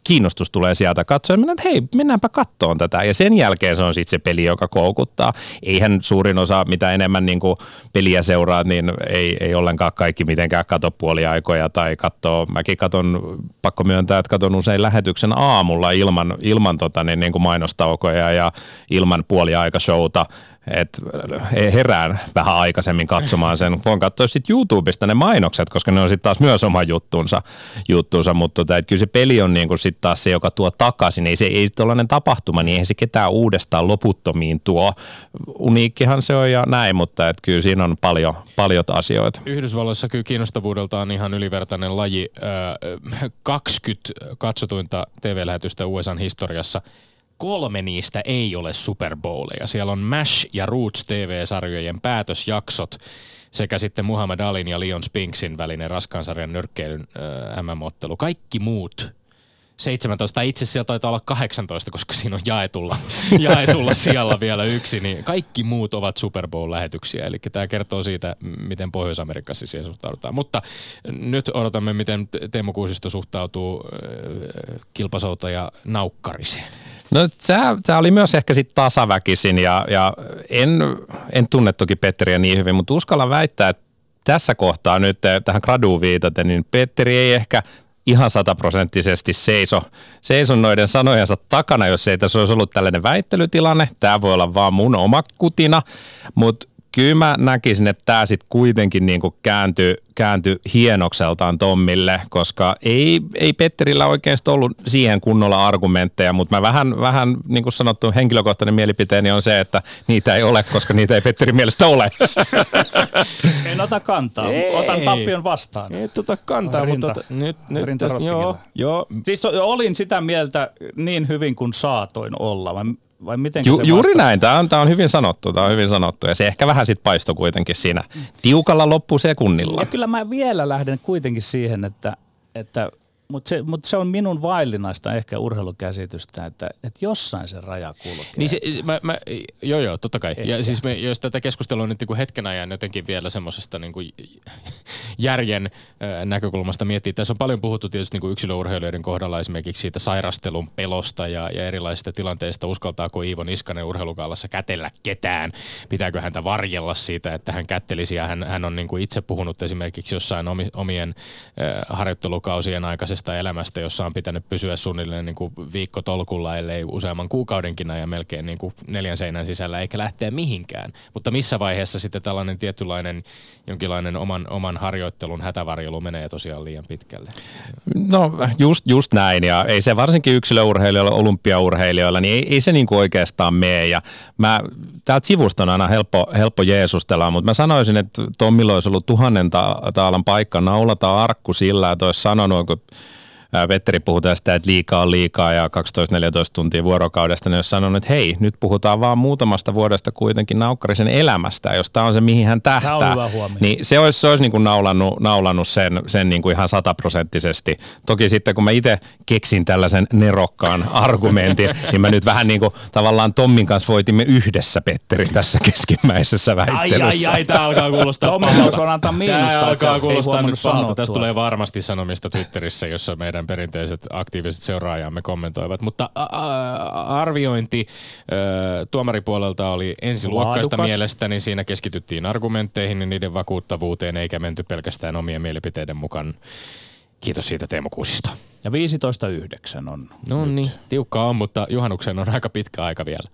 Speaker 2: kiinnostus tulee sieltä katsoa että hei, mennäänpä kattoon tätä. Ja sen jälkeen se on sitten se peli, joka koukuttaa. Eihän suurin osa, mitä enemmän niin kuin peliä seuraa, niin ei, ei ollenkaan kaikki mitenkään kato puoliaikoja tai katsoo. Mäkin katon, pakko myöntää, että katon usein lähetyksen aamulla ilman, ilman tota, niin, niin kuin mainostaukoja ja ilman puoliaikashowta että herään vähän aikaisemmin katsomaan sen. Voin katsoa sitten YouTubesta ne mainokset, koska ne on sitten taas myös oma juttunsa, juttunsa mutta tota, kyllä se peli on niin sitten taas se, joka tuo takaisin. Ei se ei tällainen tapahtuma, niin ei se ketään uudestaan loputtomiin tuo. Uniikkihan se on ja näin, mutta että kyllä siinä on paljon, paljon asioita.
Speaker 1: Yhdysvalloissa kyllä kiinnostavuudeltaan ihan ylivertainen laji. 20 katsotuinta TV-lähetystä USAn historiassa – kolme niistä ei ole Super Bowleja. Siellä on MASH ja Roots TV-sarjojen päätösjaksot sekä sitten Muhammad Alin ja Leon Spinksin välinen raskaansarjan nyrkkeilyn äh, MM-ottelu. Kaikki muut 17, tai itse asiassa taitaa olla 18, koska siinä on jaetulla, jaetulla siellä vielä yksi, niin kaikki muut ovat Super Bowl-lähetyksiä. Eli tämä kertoo siitä, miten Pohjois-Amerikassa siihen suhtaudutaan. Mutta nyt odotamme, miten Teemu Kuusisto suhtautuu äh, kilpasouta ja naukkariseen.
Speaker 2: No tämä oli myös ehkä sitten tasaväkisin ja, ja en, en tunne toki Petteriä niin hyvin, mutta uskalla väittää, että tässä kohtaa nyt tähän graduun viitaten, niin Petteri ei ehkä ihan sataprosenttisesti seiso, seiso noiden sanojensa takana, jos ei tässä olisi ollut tällainen väittelytilanne. Tämä voi olla vaan mun oma kutina, mutta kyllä mä näkisin, että tämä sitten kuitenkin niin kuin kääntyi, kääntyi hienokseltaan Tommille, koska ei, ei Petterillä oikeasti ollut siihen kunnolla argumentteja, mutta mä vähän, vähän niin kuin sanottu, henkilökohtainen mielipiteeni on se, että niitä ei ole, koska niitä ei Petterin mielestä ole.
Speaker 3: en ota kantaa, ei. otan tappion vastaan.
Speaker 1: Ei ota kantaa, Rinta, mutta ota, nyt, nyt tästä, joo, joo.
Speaker 3: Siis olin sitä mieltä niin hyvin kuin saatoin olla. Mä vai miten
Speaker 2: Ju, Juuri vastasi? näin, tämä on, tämä on hyvin sanottu, tämä on hyvin sanottu ja se ehkä vähän sitten paistoi kuitenkin siinä tiukalla loppusekunnilla.
Speaker 3: Ja kyllä mä vielä lähden kuitenkin siihen, että, että mutta se, mut se on minun vaillinaista ehkä urheilukäsitystä, että, että jossain se raja kulkee.
Speaker 1: Niin se, mä, mä, joo joo, totta kai. Ehkä. Ja siis me, jos tätä keskustelua nyt niin hetken ajan jotenkin vielä semmoisesta niin kuin järjen näkökulmasta miettii. Tässä on paljon puhuttu tietysti niin kuin yksilöurheilijoiden kohdalla esimerkiksi siitä sairastelun pelosta ja, ja erilaisista tilanteista. Uskaltaako Iivo Niskanen urheilukaalassa kätellä ketään? Pitääkö häntä varjella siitä, että hän kättelisi? Ja hän, hän on niin kuin itse puhunut esimerkiksi jossain omien äh, harjoittelukausien aikaisesta sellaisesta elämästä, jossa on pitänyt pysyä suunnilleen niin kuin viikko tolkulla, ellei useamman kuukaudenkin ajan melkein niin kuin neljän seinän sisällä, eikä lähteä mihinkään. Mutta missä vaiheessa sitten tällainen tietynlainen jonkinlainen oman, oman harjoittelun hätävarjelu menee tosiaan liian pitkälle?
Speaker 2: No just, just näin ja ei se varsinkin yksilöurheilijoilla, olympiaurheilijoilla, niin ei, ei se niin kuin oikeastaan mene. Ja mä, täältä sivusta on aina helppo, helppo jeesustella, mutta mä sanoisin, että Tommilla olisi ollut tuhannen taalan paikka naulata arkku sillä, että olisi sanonut, kun Petteri puhuu tästä, että liikaa on liikaa ja 12-14 tuntia vuorokaudesta, niin jos sanon, että hei, nyt puhutaan vaan muutamasta vuodesta kuitenkin naukkarisen elämästä, jos tämä on se, mihin hän tähtää, niin se olisi, se olisi niin kuin naulannut, naulannut sen, sen niin kuin ihan sataprosenttisesti. Toki sitten kun mä itse keksin tällaisen nerokkaan argumentin, niin mä nyt vähän niin kuin tavallaan Tommin kanssa voitimme yhdessä Petteri tässä keskimmäisessä väittelyssä.
Speaker 1: Ai, ai, ai, tämä alkaa kuulostaa
Speaker 3: Tommi voisi antaa miinusta.
Speaker 1: Tämä alkaa kuulostaa nyt pahalta. Tästä tulee varmasti sanomista Twitterissä, jossa meidän meidän perinteiset aktiiviset seuraajamme kommentoivat. Mutta arviointi tuomaripuolelta oli ensiluokkaista Laadukas. mielestäni. Siinä keskityttiin argumentteihin ja niiden vakuuttavuuteen, eikä menty pelkästään omien mielipiteiden mukaan. Kiitos siitä Teemu Kuusisto.
Speaker 3: Ja 15.9 on
Speaker 1: No nyt. niin, tiukka on, mutta juhannuksen on aika pitkä aika vielä.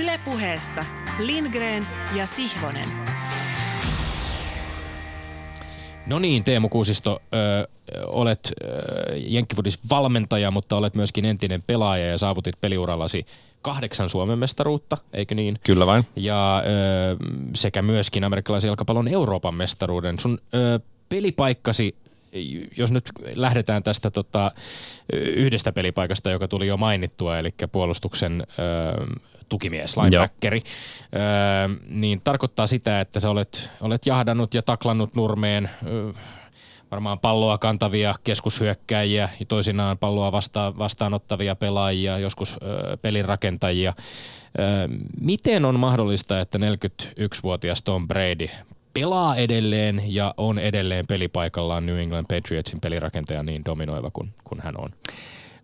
Speaker 4: Ylepuheessa Lindgren ja Sihvonen.
Speaker 1: No niin, Teemu Kuusisto, ö, olet Jenkkifudis valmentaja, mutta olet myöskin entinen pelaaja ja saavutit peliurallasi kahdeksan Suomen mestaruutta, eikö niin?
Speaker 2: Kyllä vain.
Speaker 1: Ja ö, sekä myöskin amerikkalaisen jalkapallon Euroopan mestaruuden. Sun ö, pelipaikkasi jos nyt lähdetään tästä tota, yhdestä pelipaikasta, joka tuli jo mainittua, eli puolustuksen ö, tukimies, linebackeri, ö, niin tarkoittaa sitä, että sä olet, olet jahdannut ja taklannut nurmeen ö, varmaan palloa kantavia keskushyökkäjiä ja toisinaan palloa vasta- vastaanottavia pelaajia, joskus ö, pelirakentajia. Ö, miten on mahdollista, että 41-vuotias Tom Brady pelaa edelleen ja on edelleen pelipaikallaan New England Patriotsin pelirakentaja niin dominoiva kuin, kuin hän on?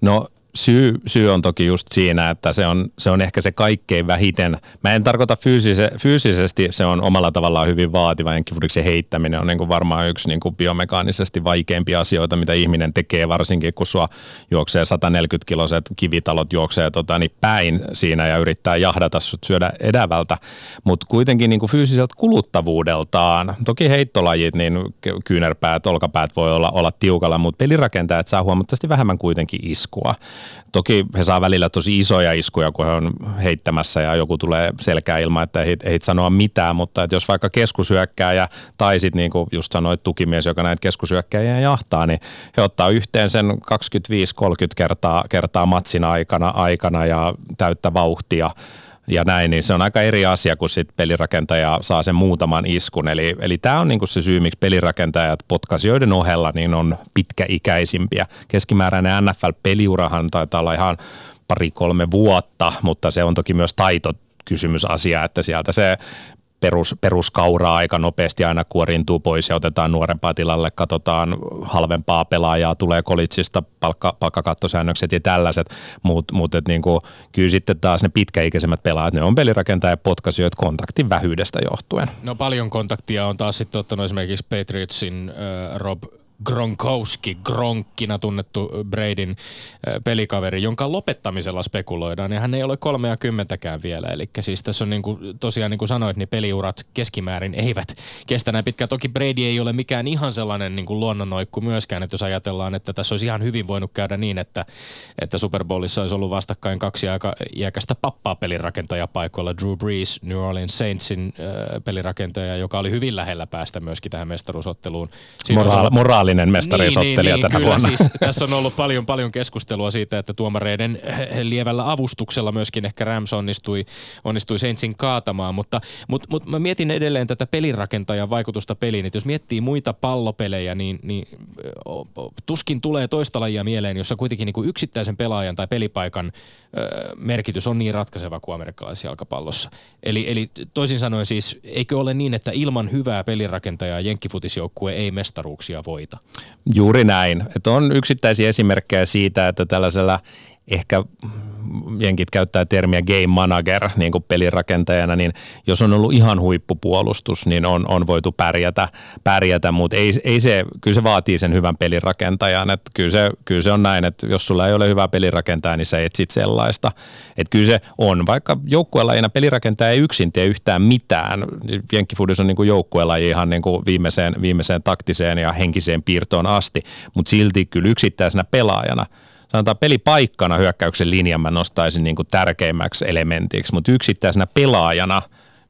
Speaker 2: No syy, syy on toki just siinä, että se on, se on ehkä se kaikkein vähiten. Mä en tarkoita fyysise, fyysisesti, se on omalla tavallaan hyvin vaativa. Jenkkifudiksen heittäminen on niin kuin varmaan yksi niin kuin biomekaanisesti vaikeimpia asioita, mitä ihminen tekee, varsinkin kun sua juoksee 140 kiloset kivitalot juoksee tota, niin päin siinä ja yrittää jahdata sut syödä edävältä. Mutta kuitenkin niin kuin fyysiseltä kuluttavuudeltaan, toki heittolajit, niin kyynärpäät, olkapäät voi olla, olla tiukalla, mutta pelirakentajat saa huomattavasti vähemmän kuitenkin iskua. Toki he saa välillä tosi isoja iskuja, kun he on heittämässä ja joku tulee selkää ilman, että ei, ei sanoa mitään, mutta että jos vaikka keskusyökkääjä tai sitten niin kuin just sanoit tukimies, joka näitä keskusyökkäjiä jahtaa, niin he ottaa yhteen sen 25-30 kertaa, kertaa matsin aikana, aikana ja täyttä vauhtia ja näin, niin se on aika eri asia, kun sit pelirakentaja saa sen muutaman iskun. Eli, eli tämä on niinku se syy, miksi pelirakentajat potkasioiden ohella niin on pitkäikäisimpiä. Keskimääräinen NFL-peliurahan taitaa olla ihan pari-kolme vuotta, mutta se on toki myös taito kysymysasia, että sieltä se perus, peruskauraa aika nopeasti aina kuoriintuu pois ja otetaan nuorempaa tilalle, katsotaan halvempaa pelaajaa, tulee kolitsista palkka, palkkakattosäännökset ja tällaiset, mutta mut, niin kuin, kyllä sitten taas ne pitkäikäisemmät pelaajat, ne on pelirakentajia ja potkasijoita kontaktin vähyydestä johtuen.
Speaker 1: No paljon kontaktia on taas sitten ottanut esimerkiksi Patriotsin äh, Rob Gronkowski, Gronkkina tunnettu Bradyn pelikaveri, jonka lopettamisella spekuloidaan, ja hän ei ole kolmea kymmentäkään vielä. Eli siis tässä on niin kuin, tosiaan niin kuin sanoit, niin peliurat keskimäärin eivät kestä näin pitkään. Toki Brady ei ole mikään ihan sellainen niin kuin luonnonnoikku myöskään, että jos ajatellaan, että tässä olisi ihan hyvin voinut käydä niin, että, että Super Bowlissa olisi ollut vastakkain kaksi aika iäkästä pappaa pelirakentajapaikoilla. Drew Brees, New Orleans Saintsin äh, pelirakentaja, joka oli hyvin lähellä päästä myöskin tähän mestaruusotteluun.
Speaker 2: Moraali, moraali moraalinen mestarisottelija niin, niin, tänä
Speaker 1: kyllä,
Speaker 2: vuonna.
Speaker 1: Siis, tässä on ollut paljon, paljon keskustelua siitä, että tuomareiden lievällä avustuksella myöskin ehkä Rams onnistui, onnistui Saintsin kaatamaan, mutta, mutta, mutta mä mietin edelleen tätä pelirakentajan vaikutusta peliin, että jos miettii muita pallopelejä, niin, niin tuskin tulee toista lajia mieleen, jossa kuitenkin niin kuin yksittäisen pelaajan tai pelipaikan ö, merkitys on niin ratkaiseva kuin amerikkalaisessa jalkapallossa. Eli, eli toisin sanoen siis, eikö ole niin, että ilman hyvää pelirakentajaa jenkkifutisjoukkue ei mestaruuksia voita?
Speaker 2: Juuri näin. Että on yksittäisiä esimerkkejä siitä, että tällaisella ehkä jenkit käyttää termiä game manager niin kuin pelirakentajana, niin jos on ollut ihan huippupuolustus, niin on, on voitu pärjätä, pärjätä mutta ei, ei se, kyllä se vaatii sen hyvän pelirakentajan. Että kyllä, se, kyllä se on näin, että jos sulla ei ole hyvää pelirakentajaa, niin sä etsit sellaista. Että kyllä se on, vaikka joukkuelajina pelirakentaja ei yksin tee yhtään mitään. Jenkkifudis on niin kuin joukkuelaji ihan niin kuin viimeiseen, viimeiseen taktiseen ja henkiseen piirtoon asti, mutta silti kyllä yksittäisenä pelaajana – sanotaan pelipaikkana hyökkäyksen linjan mä nostaisin niin kuin tärkeimmäksi elementiksi, mutta yksittäisenä pelaajana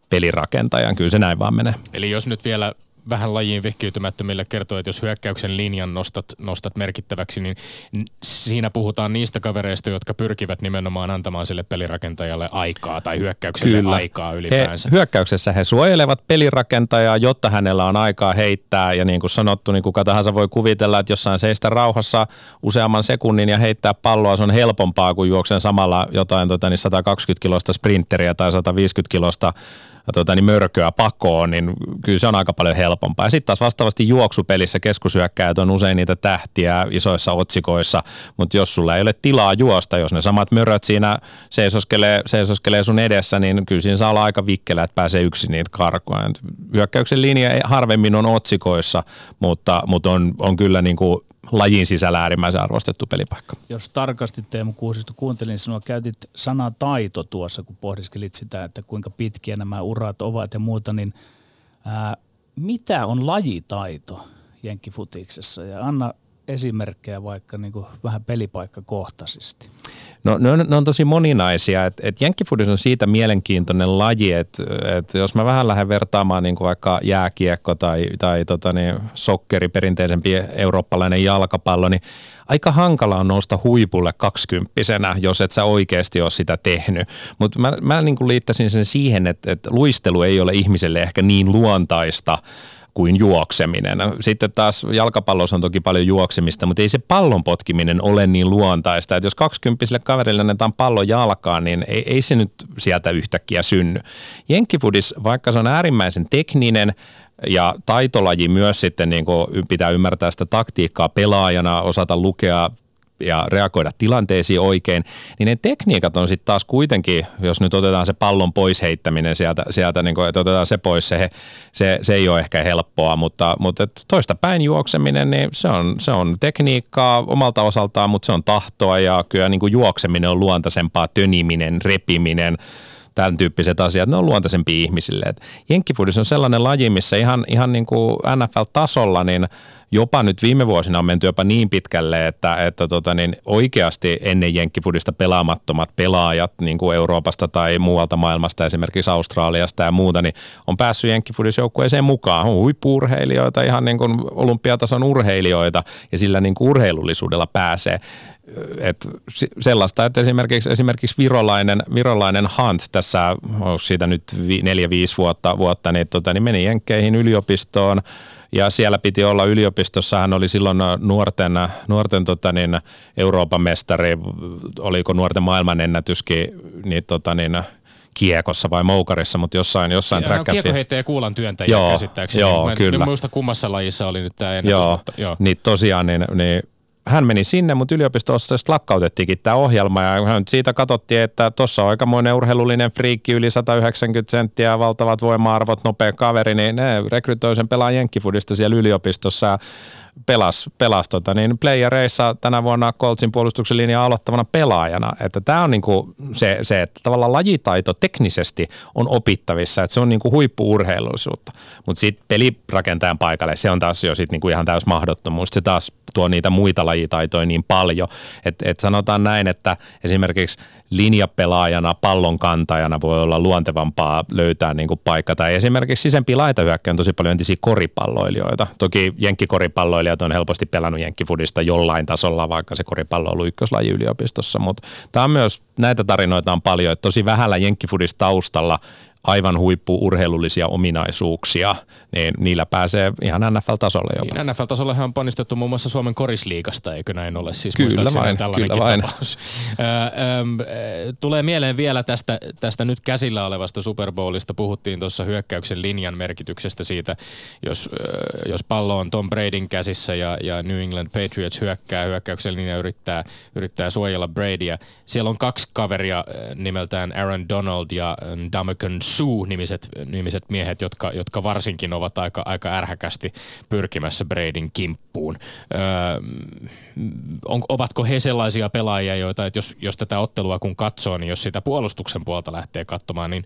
Speaker 2: pelirakentajan, kyllä se näin vaan menee.
Speaker 1: Eli jos nyt vielä vähän lajiin vihkiytymättömille kertoo, että jos hyökkäyksen linjan nostat, nostat merkittäväksi, niin siinä puhutaan niistä kavereista, jotka pyrkivät nimenomaan antamaan sille pelirakentajalle aikaa tai hyökkäykselle Kyllä. aikaa ylipäänsä.
Speaker 2: He, hyökkäyksessä he suojelevat pelirakentajaa, jotta hänellä on aikaa heittää ja niin kuin sanottu, niin kuka tahansa voi kuvitella, että jossain seistä rauhassa useamman sekunnin ja heittää palloa, se on helpompaa kuin juoksen samalla jotain tota, niin 120 kilosta sprinteriä tai 150 kilosta tuota, niin mörköä pakoon, niin kyllä se on aika paljon helpompaa. Ja sitten taas vastaavasti juoksupelissä keskusyökkäjät on usein niitä tähtiä isoissa otsikoissa, mutta jos sulla ei ole tilaa juosta, jos ne samat möröt siinä seisoskelee, seisoskelee sun edessä, niin kyllä siinä saa olla aika vikkelä, että pääsee yksin niitä karkoon. Hyökkäyksen linja harvemmin on otsikoissa, mutta, mutta on, on kyllä niin kuin lajin sisällä äärimmäisen arvostettu pelipaikka.
Speaker 3: Jos tarkasti Teemu Kuusisto kuuntelin, sinua käytit sanaa taito tuossa, kun pohdiskelit sitä, että kuinka pitkiä nämä urat ovat ja muuta, niin ää, mitä on lajitaito jenkkifutiksessa? Ja anna esimerkkejä vaikka niin kuin vähän pelipaikkakohtaisesti.
Speaker 2: No ne on, ne on tosi moninaisia. Et, et jenkkifudis on siitä mielenkiintoinen laji, että et jos mä vähän lähden vertaamaan niin kuin vaikka jääkiekko tai, tai tota niin, sokkeri, perinteisempi eurooppalainen jalkapallo, niin aika hankala on nousta huipulle kaksikymppisenä, jos et sä oikeasti ole sitä tehnyt. Mutta mä, mä niin kuin liittäisin sen siihen, että, että luistelu ei ole ihmiselle ehkä niin luontaista – kuin juokseminen. Sitten taas jalkapallossa on toki paljon juoksemista, mutta ei se pallon potkiminen ole niin luontaista. Että jos kaksikymppiselle kaverille annetaan pallo jalkaan, niin ei, ei se nyt sieltä yhtäkkiä synny. Jenkkifudis, vaikka se on äärimmäisen tekninen, ja taitolaji myös sitten niin pitää ymmärtää sitä taktiikkaa pelaajana, osata lukea ja reagoida tilanteisiin oikein, niin ne tekniikat on sitten taas kuitenkin, jos nyt otetaan se pallon pois heittäminen sieltä, sieltä niin kuin, että otetaan se pois, se, se, se ei ole ehkä helppoa, mutta, mutta toista päin juokseminen, niin se on, se on tekniikkaa omalta osaltaan, mutta se on tahtoa ja kyllä niin kuin juokseminen on luontaisempaa, töniminen, repiminen, tämän tyyppiset asiat, ne on luontaisempia ihmisille. Jenkkifudis on sellainen laji, missä ihan, ihan niin kuin NFL-tasolla, niin – jopa nyt viime vuosina on menty jopa niin pitkälle, että, että tota niin oikeasti ennen jenkkifudista pelaamattomat pelaajat niin kuin Euroopasta tai muualta maailmasta, esimerkiksi Australiasta ja muuta, niin on päässyt jenkkifudisjoukkueeseen mukaan. On huippuurheilijoita, ihan niin kuin olympiatason urheilijoita ja sillä niin kuin urheilullisuudella pääsee. Et sellaista, että esimerkiksi, esimerkiksi virolainen, virolainen Hunt tässä, onko siitä nyt neljä, viisi vuotta, vuotta niin, tota, niin meni Jenkkeihin yliopistoon, ja siellä piti olla yliopistossa, hän oli silloin nuorten, nuorten tota niin, Euroopan mestari, oliko nuorten maailmanennätyskin, niin, tota niin, kiekossa vai moukarissa, mutta jossain, jossain track
Speaker 1: and Kiekoheittäjä ja kuulan työntäjä joo, käsittääkseni.
Speaker 2: Joo, mä en, kyllä.
Speaker 1: En muista kummassa lajissa oli nyt tämä ennätys.
Speaker 2: Joo, mutta, joo. niin tosiaan niin, niin hän meni sinne, mutta yliopistossa lakkautettiinkin tämä ohjelma ja hän siitä katsottiin, että tuossa on aikamoinen urheilullinen friikki, yli 190 senttiä, valtavat voima-arvot, nopea kaveri, niin ne rekrytoi sen pelaajan siellä yliopistossa pelas, pelas tota, niin playereissa tänä vuonna Coltsin puolustuksen linjaa aloittavana pelaajana. Että tämä on niinku se, se, että tavallaan lajitaito teknisesti on opittavissa, että se on niinku huippuurheilullisuutta. Mutta sitten pelirakentajan paikalle se on taas jo sit niinku ihan täys mahdottomuus. Se taas tuo niitä muita lajitaitoja niin paljon. Että et sanotaan näin, että esimerkiksi linjapelaajana, pallon kantajana voi olla luontevampaa löytää niin kuin paikka. Tai esimerkiksi sisempi laitahyökkä on tosi paljon entisiä koripalloilijoita. Toki jenkkikoripalloilijat on helposti pelannut jenkkifudista jollain tasolla, vaikka se koripallo on ollut ykköslaji yliopistossa. Mutta tämä on myös, näitä tarinoita on paljon, että tosi vähällä jenkkifudista taustalla aivan huippuurheilullisia ominaisuuksia, niin niillä pääsee ihan NFL-tasolle jopa.
Speaker 1: Niin, NFL-tasolle on ponnistettu muun muassa Suomen korisliigasta, eikö näin ole? Siis
Speaker 2: kyllä vain, kyllä vain.
Speaker 1: tulee mieleen vielä tästä, tästä nyt käsillä olevasta Super Bowlista. Puhuttiin tuossa hyökkäyksen linjan merkityksestä siitä, jos, jos pallo on Tom Bradyn käsissä ja, ja New England Patriots hyökkää, hyökkäyksen linja yrittää, yrittää suojella Bradyä. Siellä on kaksi kaveria nimeltään Aaron Donald ja Damakan Sue-nimiset nimiset miehet, jotka, jotka varsinkin ovat aika, aika ärhäkästi pyrkimässä Bradyn kimppuun. Öö, on, ovatko he sellaisia pelaajia, joita, että jos, jos tätä ottelua kun katsoo, niin jos sitä puolustuksen puolta lähtee katsomaan, niin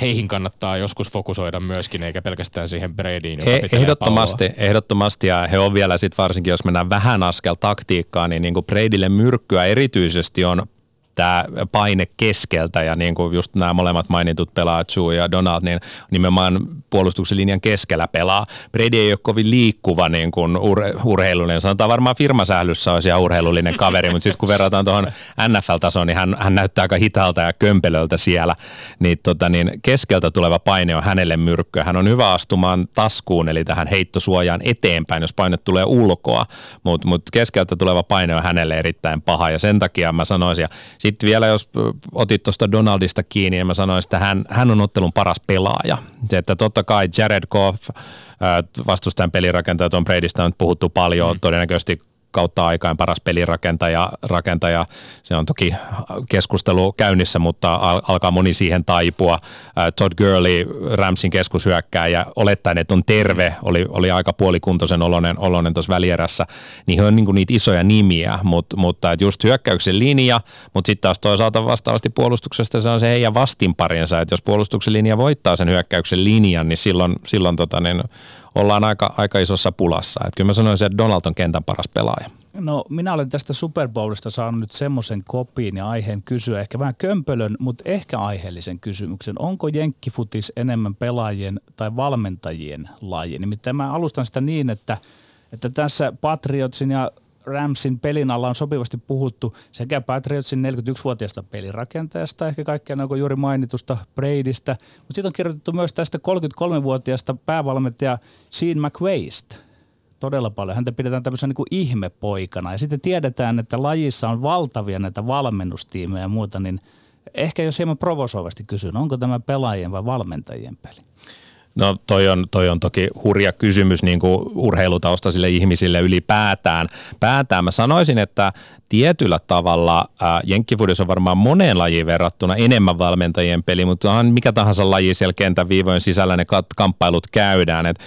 Speaker 1: heihin kannattaa joskus fokusoida myöskin, eikä pelkästään siihen Bradyin, joka
Speaker 2: e- ehdottomasti, palloa. ehdottomasti, ja he on vielä sitten varsinkin, jos mennään vähän askel taktiikkaan, niin, niin kuin Bradylle myrkkyä erityisesti on tämä paine keskeltä ja niin kuin just nämä molemmat mainitut pelaajat, Sue ja Donald, niin nimenomaan puolustuksen linjan keskellä pelaa. Brady ei ole kovin liikkuva niin kuin ur- urheilullinen. Sanotaan varmaan firmasählyssä olisi ihan urheilullinen kaveri, mutta sitten kun verrataan tuohon NFL-tasoon, niin hän, hän näyttää aika hitaalta ja kömpelöltä siellä. Niin, tota, niin keskeltä tuleva paine on hänelle myrkkyä. Hän on hyvä astumaan taskuun, eli tähän heittosuojaan eteenpäin, jos paine tulee ulkoa, mutta mut keskeltä tuleva paine on hänelle erittäin paha ja sen takia mä sanoisin, ja sitten vielä jos otit tuosta Donaldista kiinni, niin mä sanoin, että hän, hän on ottelun paras pelaaja. Se, että totta kai Jared Goff, vastustajan pelirakentaja Tom Bradystä on puhuttu paljon, mm. todennäköisesti kautta aikaan paras pelirakentaja. Rakentaja. Se on toki keskustelu käynnissä, mutta alkaa moni siihen taipua. Todd Gurley, Ramsin keskushyökkääjä, olettaen, että on terve, oli, oli aika puolikuntoisen olonen, olonen tuossa välierässä, niin he on niin niitä isoja nimiä, mutta, mutta että just hyökkäyksen linja, mutta sitten taas toisaalta vastaavasti puolustuksesta se on se heidän vastinparinsa, että jos puolustuksen linja voittaa sen hyökkäyksen linjan, niin silloin, silloin tota, niin ollaan aika, aika isossa pulassa. Et kyllä mä sanoisin, että Donald on kentän paras pelaaja.
Speaker 3: No minä olen tästä Super Bowlista saanut nyt semmoisen kopiin ja aiheen kysyä, ehkä vähän kömpelön, mutta ehkä aiheellisen kysymyksen. Onko jenkkifutis enemmän pelaajien tai valmentajien laji? Nimittäin mä alustan sitä niin, että, että tässä Patriotsin ja Ramsin pelin alla on sopivasti puhuttu sekä Patriotsin 41-vuotiaasta pelirakentajasta, ehkä kaikkea onko juuri mainitusta Bradystä, mutta sitten on kirjoitettu myös tästä 33-vuotiaasta päävalmentaja Sean McVaysta todella paljon. Häntä pidetään tämmöisenä niin kuin ihmepoikana. Ja sitten tiedetään, että lajissa on valtavia näitä valmennustiimejä ja muuta, niin ehkä jos hieman provosoivasti kysyn, onko tämä pelaajien vai valmentajien peli?
Speaker 2: No toi on, toi on toki hurja kysymys niin kuin urheilutaustaisille ihmisille ylipäätään. Päätään mä sanoisin, että tietyllä tavalla äh, jenkkifudis on varmaan moneen lajiin verrattuna enemmän valmentajien peli, mutta on mikä tahansa laji siellä kentän viivojen sisällä ne kat- kamppailut käydään. Et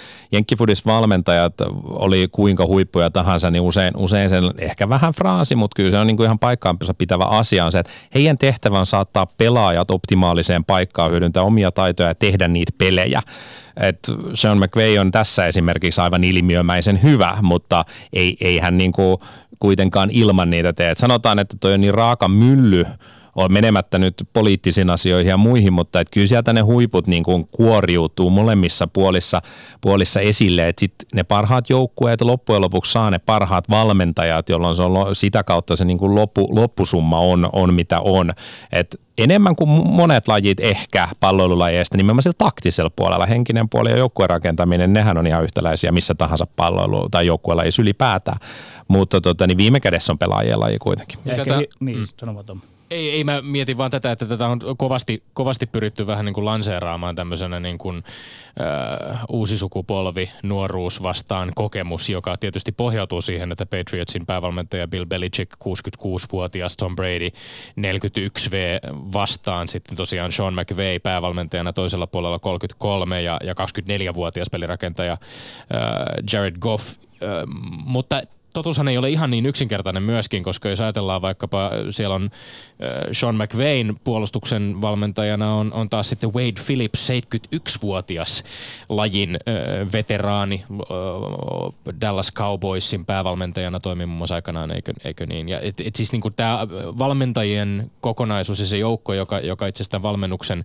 Speaker 2: valmentajat oli kuinka huippuja tahansa, niin usein, usein sen ehkä vähän fraasi, mutta kyllä se on niin kuin ihan paikkaansa pitävä asia on se, että heidän tehtävän saattaa pelaajat optimaaliseen paikkaan, hyödyntää omia taitoja ja tehdä niitä pelejä. Et Sean McVay on tässä esimerkiksi aivan ilmiömäisen hyvä, mutta ei, ei hän niin kuin kuitenkaan ilman niitä tee. Et sanotaan, että toi on niin raaka mylly, on menemättä nyt poliittisiin asioihin ja muihin, mutta että kyllä sieltä ne huiput niin kuin kuoriutuu molemmissa puolissa, puolissa esille, että sit ne parhaat joukkueet loppujen lopuksi saa ne parhaat valmentajat, jolloin se on sitä kautta se niin kuin loppu, loppusumma on, on mitä on. Et enemmän kuin monet lajit ehkä palloilulajeista, nimenomaan sillä taktisella puolella, henkinen puoli ja joukkueen rakentaminen, nehän on ihan yhtäläisiä missä tahansa palloilu- tai joukkuelajissa ylipäätään. Mutta tota, niin viime kädessä on pelaajien laji kuitenkin.
Speaker 3: Ja ehkä, niin, mm. sanomaton.
Speaker 1: Ei, ei mä mietin vaan tätä, että tätä on kovasti, kovasti pyritty vähän niin kuin lanseeraamaan tämmöisenä niin kuin, äh, uusi sukupolvi, nuoruus vastaan kokemus, joka tietysti pohjautuu siihen, että Patriotsin päävalmentaja Bill Belichick, 66-vuotias Tom Brady, 41V vastaan sitten tosiaan Sean McVay päävalmentajana toisella puolella 33 ja, ja 24-vuotias pelirakentaja äh, Jared Goff. Äh, mutta totuushan ei ole ihan niin yksinkertainen myöskin, koska jos ajatellaan vaikkapa siellä on äh, Sean McVayn puolustuksen valmentajana on, on taas sitten Wade Phillips, 71-vuotias lajin äh, veteraani äh, Dallas Cowboysin päävalmentajana toimi muun muassa aikanaan, eikö, eikö niin? Ja et, et siis niin tämä valmentajien kokonaisuus ja se joukko, joka, joka itse asiassa valmennuksen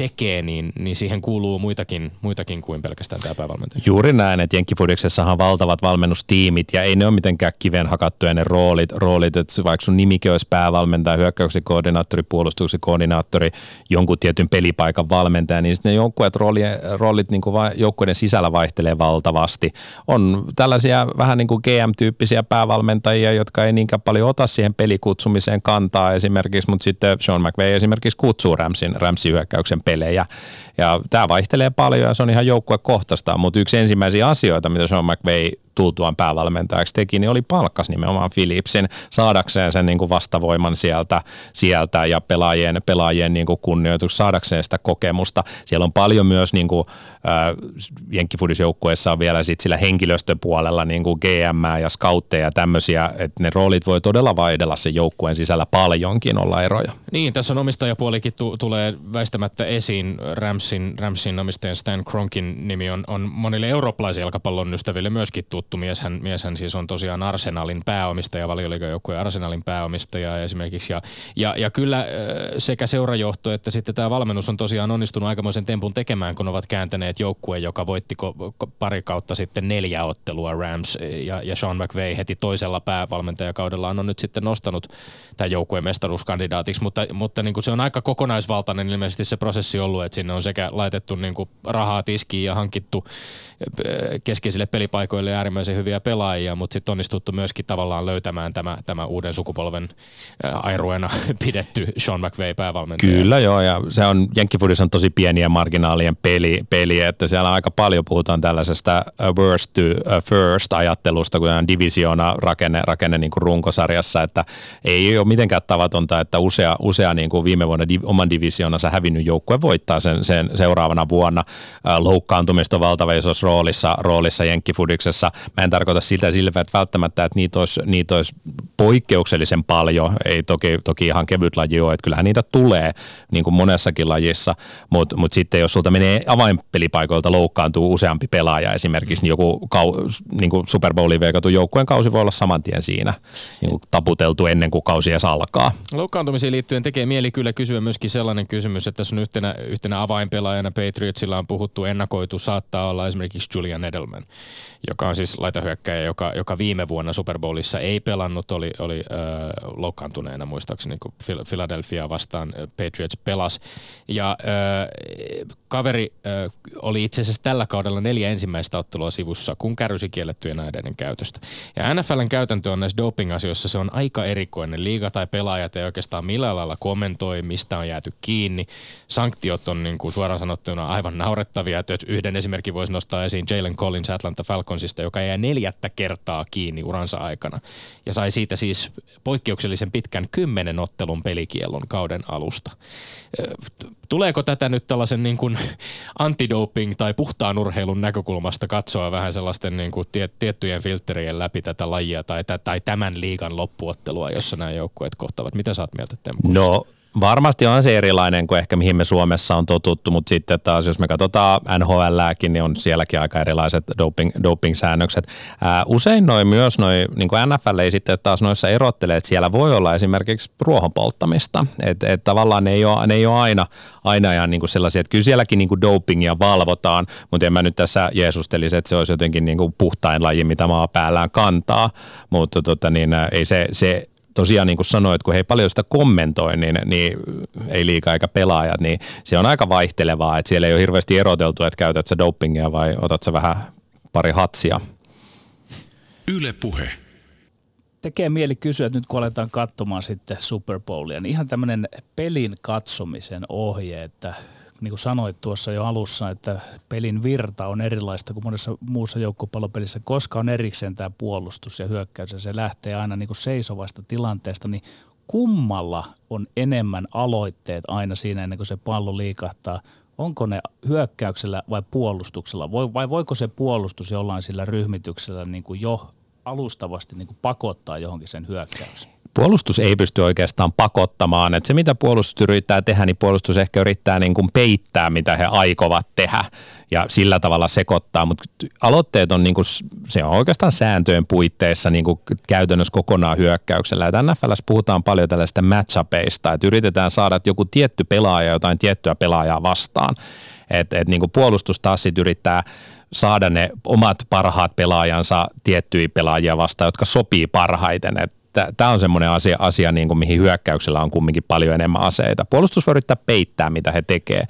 Speaker 1: tekee, niin, niin siihen kuuluu muitakin, muitakin kuin pelkästään tämä päävalmentaja.
Speaker 2: Juuri näin, että Jenkkifudiksessahan valtavat valmennustiimit ja ei ne ole mitenkään kiven hakattuja ne roolit, roolit että vaikka sun nimikin olisi päävalmentaja, hyökkäyksen koordinaattori, puolustuksen koordinaattori, jonkun tietyn pelipaikan valmentaja, niin sitten ne joukkueet roolit, roolit niin kuin joukkueiden sisällä vaihtelee valtavasti. On tällaisia vähän niin kuin GM-tyyppisiä päävalmentajia, jotka ei niinkään paljon ota siihen pelikutsumiseen kantaa esimerkiksi, mutta sitten Sean McVay esimerkiksi kutsuu Ramsin, Ramsin hyökkäyksen pelejä. Ja tämä vaihtelee paljon ja se on ihan joukkuekohtaista, mutta yksi ensimmäisiä asioita, mitä Sean McVay tultuaan päävalmentajaksi teki, niin oli palkkas nimenomaan Philipsin saadakseen sen niin kuin vastavoiman sieltä, sieltä ja pelaajien, pelaajien niin kuin kunnioitus, saadakseen sitä kokemusta. Siellä on paljon myös niin kuin, äh, Jenkkifudisjoukkueessa on vielä sit sillä henkilöstöpuolella niin kuin GM ja scoutteja ja tämmöisiä, että ne roolit voi todella vaihdella sen joukkueen sisällä paljonkin olla eroja.
Speaker 1: Niin, tässä on omistajapuolikin tu- tulee väistämättä esiin. Ramsin, Ramsin omistajan Stan Kronkin nimi on, on monille eurooppalaisille jalkapallon ystäville myöskin tuttu. Mieshän, mieshän siis on tosiaan Arsenalin pääomistaja, valioliikajoukkueen Arsenalin pääomistaja esimerkiksi. Ja, ja, ja kyllä sekä seurajohto että sitten tämä valmennus on tosiaan onnistunut aikamoisen tempun tekemään, kun ovat kääntäneet joukkueen, joka voitti pari kautta sitten neljä ottelua Rams ja, ja Sean McVay heti toisella päävalmentajakaudellaan on nyt sitten nostanut tämän joukkueen mestaruuskandidaatiksi, mutta, mutta niin kuin se on aika kokonaisvaltainen ilmeisesti se prosessi ollut, että sinne on sekä laitettu niin kuin rahaa tiskiin ja hankittu keskeisille pelipaikoille äärimmäisen hyviä pelaajia, mutta sitten onnistuttu myöskin tavallaan löytämään tämä, tämä uuden sukupolven airuena pidetty Sean McVay päävalmentaja.
Speaker 2: Kyllä joo, ja se on, Jenkkifudis on tosi pieniä marginaalien peli, peli, että siellä aika paljon puhutaan tällaisesta worst to first ajattelusta, kun on divisioona rakenne, rakenne niin kuin runkosarjassa, että ei ole mitenkään tavatonta, että usea, usea niin kuin viime vuonna div, oman divisioonansa hävinnyt joukkue voittaa sen, sen seuraavana vuonna. Loukkaantumista on valtava isossa roolissa, roolissa Jenkkifudiksessa. Mä en tarkoita siltä siltä, että välttämättä, että niitä olisi, niitä olisi poikkeuksellisen paljon. Ei toki, toki ihan kevyt laji ole, että kyllähän niitä tulee niin kuin monessakin lajissa, mutta mut sitten jos sulta menee avainpelipaikoilta loukkaantuu useampi pelaaja esimerkiksi, niin joku kau, niin kuin Super Bowliin veikattu joukkueen kausi voi olla saman tien siinä niin kuin taputeltu ennen kuin kausi edes alkaa.
Speaker 1: Loukkaantumisiin liittyen tekee mieli kyllä kysyä myöskin sellainen kysymys, että on yhtenä, yhtenä avainpelaajana Patriotsilla on puhuttu ennakoitu saattaa olla esimerkiksi Julian Edelman, joka on siis laitahyökkäjä, joka, joka viime vuonna Super Bowlissa ei pelannut, oli, oli äh, loukkaantuneena muistaakseni, kun Philadelphia vastaan Patriots pelas. Ja äh, kaveri äh, oli itse asiassa tällä kaudella neljä ensimmäistä ottelua sivussa, kun kärrysi kiellettyjen aineiden käytöstä. Ja NFLn käytäntö on näissä doping-asioissa, se on aika erikoinen. Liiga tai pelaajat ei oikeastaan millään lailla kommentoi, mistä on jääty kiinni. Sanktiot on niin kuin suoraan sanottuna aivan naurettavia. Yhden esimerkin voisi nostaa esiin Jalen Collins Atlanta Falconsista, joka jäi neljättä kertaa kiinni uransa aikana. Ja sai siitä siis poikkeuksellisen pitkän kymmenen ottelun pelikiellon kauden alusta. Tuleeko tätä nyt tällaisen niin kuin antidoping tai puhtaan urheilun näkökulmasta katsoa vähän sellaisten niin kuin tiettyjen filterien läpi tätä lajia tai, tai tämän liigan loppuottelua, jossa nämä joukkueet kohtavat? Mitä sä oot mieltä Teemu
Speaker 2: No Varmasti on se erilainen kuin ehkä mihin me Suomessa on totuttu, mutta sitten taas jos me katsotaan NHLääkin, niin on sielläkin aika erilaiset doping, doping-säännökset. Ää, usein noin myös noin, niin kuin NFL ei sitten taas noissa erottele, että siellä voi olla esimerkiksi ruohon polttamista. Että et tavallaan ne ei ole, ne ei ole aina, aina ihan niin kuin sellaisia, että kyllä sielläkin niin kuin dopingia valvotaan, mutta en mä nyt tässä jeesustelisi, että se olisi jotenkin niin kuin puhtain laji, mitä maa päällään kantaa, mutta tota, niin, ei se, se tosiaan niin kuin sanoit, kun he ei paljon sitä kommentoi, niin, niin ei liikaa eikä pelaajat, niin se on aika vaihtelevaa, että siellä ei ole hirveästi eroteltu, että käytät sä dopingia vai otat sä vähän pari hatsia.
Speaker 3: Yle puhe. Tekee mieli kysyä, että nyt kun aletaan katsomaan sitten Super Bowlia, niin ihan tämmöinen pelin katsomisen ohje, että niin kuin sanoit tuossa jo alussa, että pelin virta on erilaista kuin monessa muussa joukkopallopelissä, koska on erikseen tämä puolustus ja hyökkäys ja se lähtee aina niin kuin seisovasta tilanteesta, niin kummalla on enemmän aloitteet aina siinä ennen kuin se pallo liikahtaa? Onko ne hyökkäyksellä vai puolustuksella? Vai voiko se puolustus jollain sillä ryhmityksellä niin kuin jo alustavasti niin kuin pakottaa johonkin sen hyökkäyksen?
Speaker 2: Puolustus ei pysty oikeastaan pakottamaan. Että se, mitä puolustus yrittää tehdä, niin puolustus ehkä yrittää niin kuin peittää, mitä he aikovat tehdä ja sillä tavalla sekoittaa. Mutta aloitteet on, niin kuin, se on oikeastaan sääntöjen puitteissa niin kuin käytännössä kokonaan hyökkäyksellä. Ja NFLs puhutaan paljon tällaista matchupeista, että yritetään saada joku tietty pelaaja jotain tiettyä pelaajaa vastaan. Että et, niin puolustus taas sit yrittää saada ne omat parhaat pelaajansa tiettyjä pelaajia vastaan, jotka sopii parhaiten. Tämä on semmoinen asia, asia niin kuin mihin hyökkäyksellä on kumminkin paljon enemmän aseita. Puolustus voi yrittää peittää, mitä he tekevät.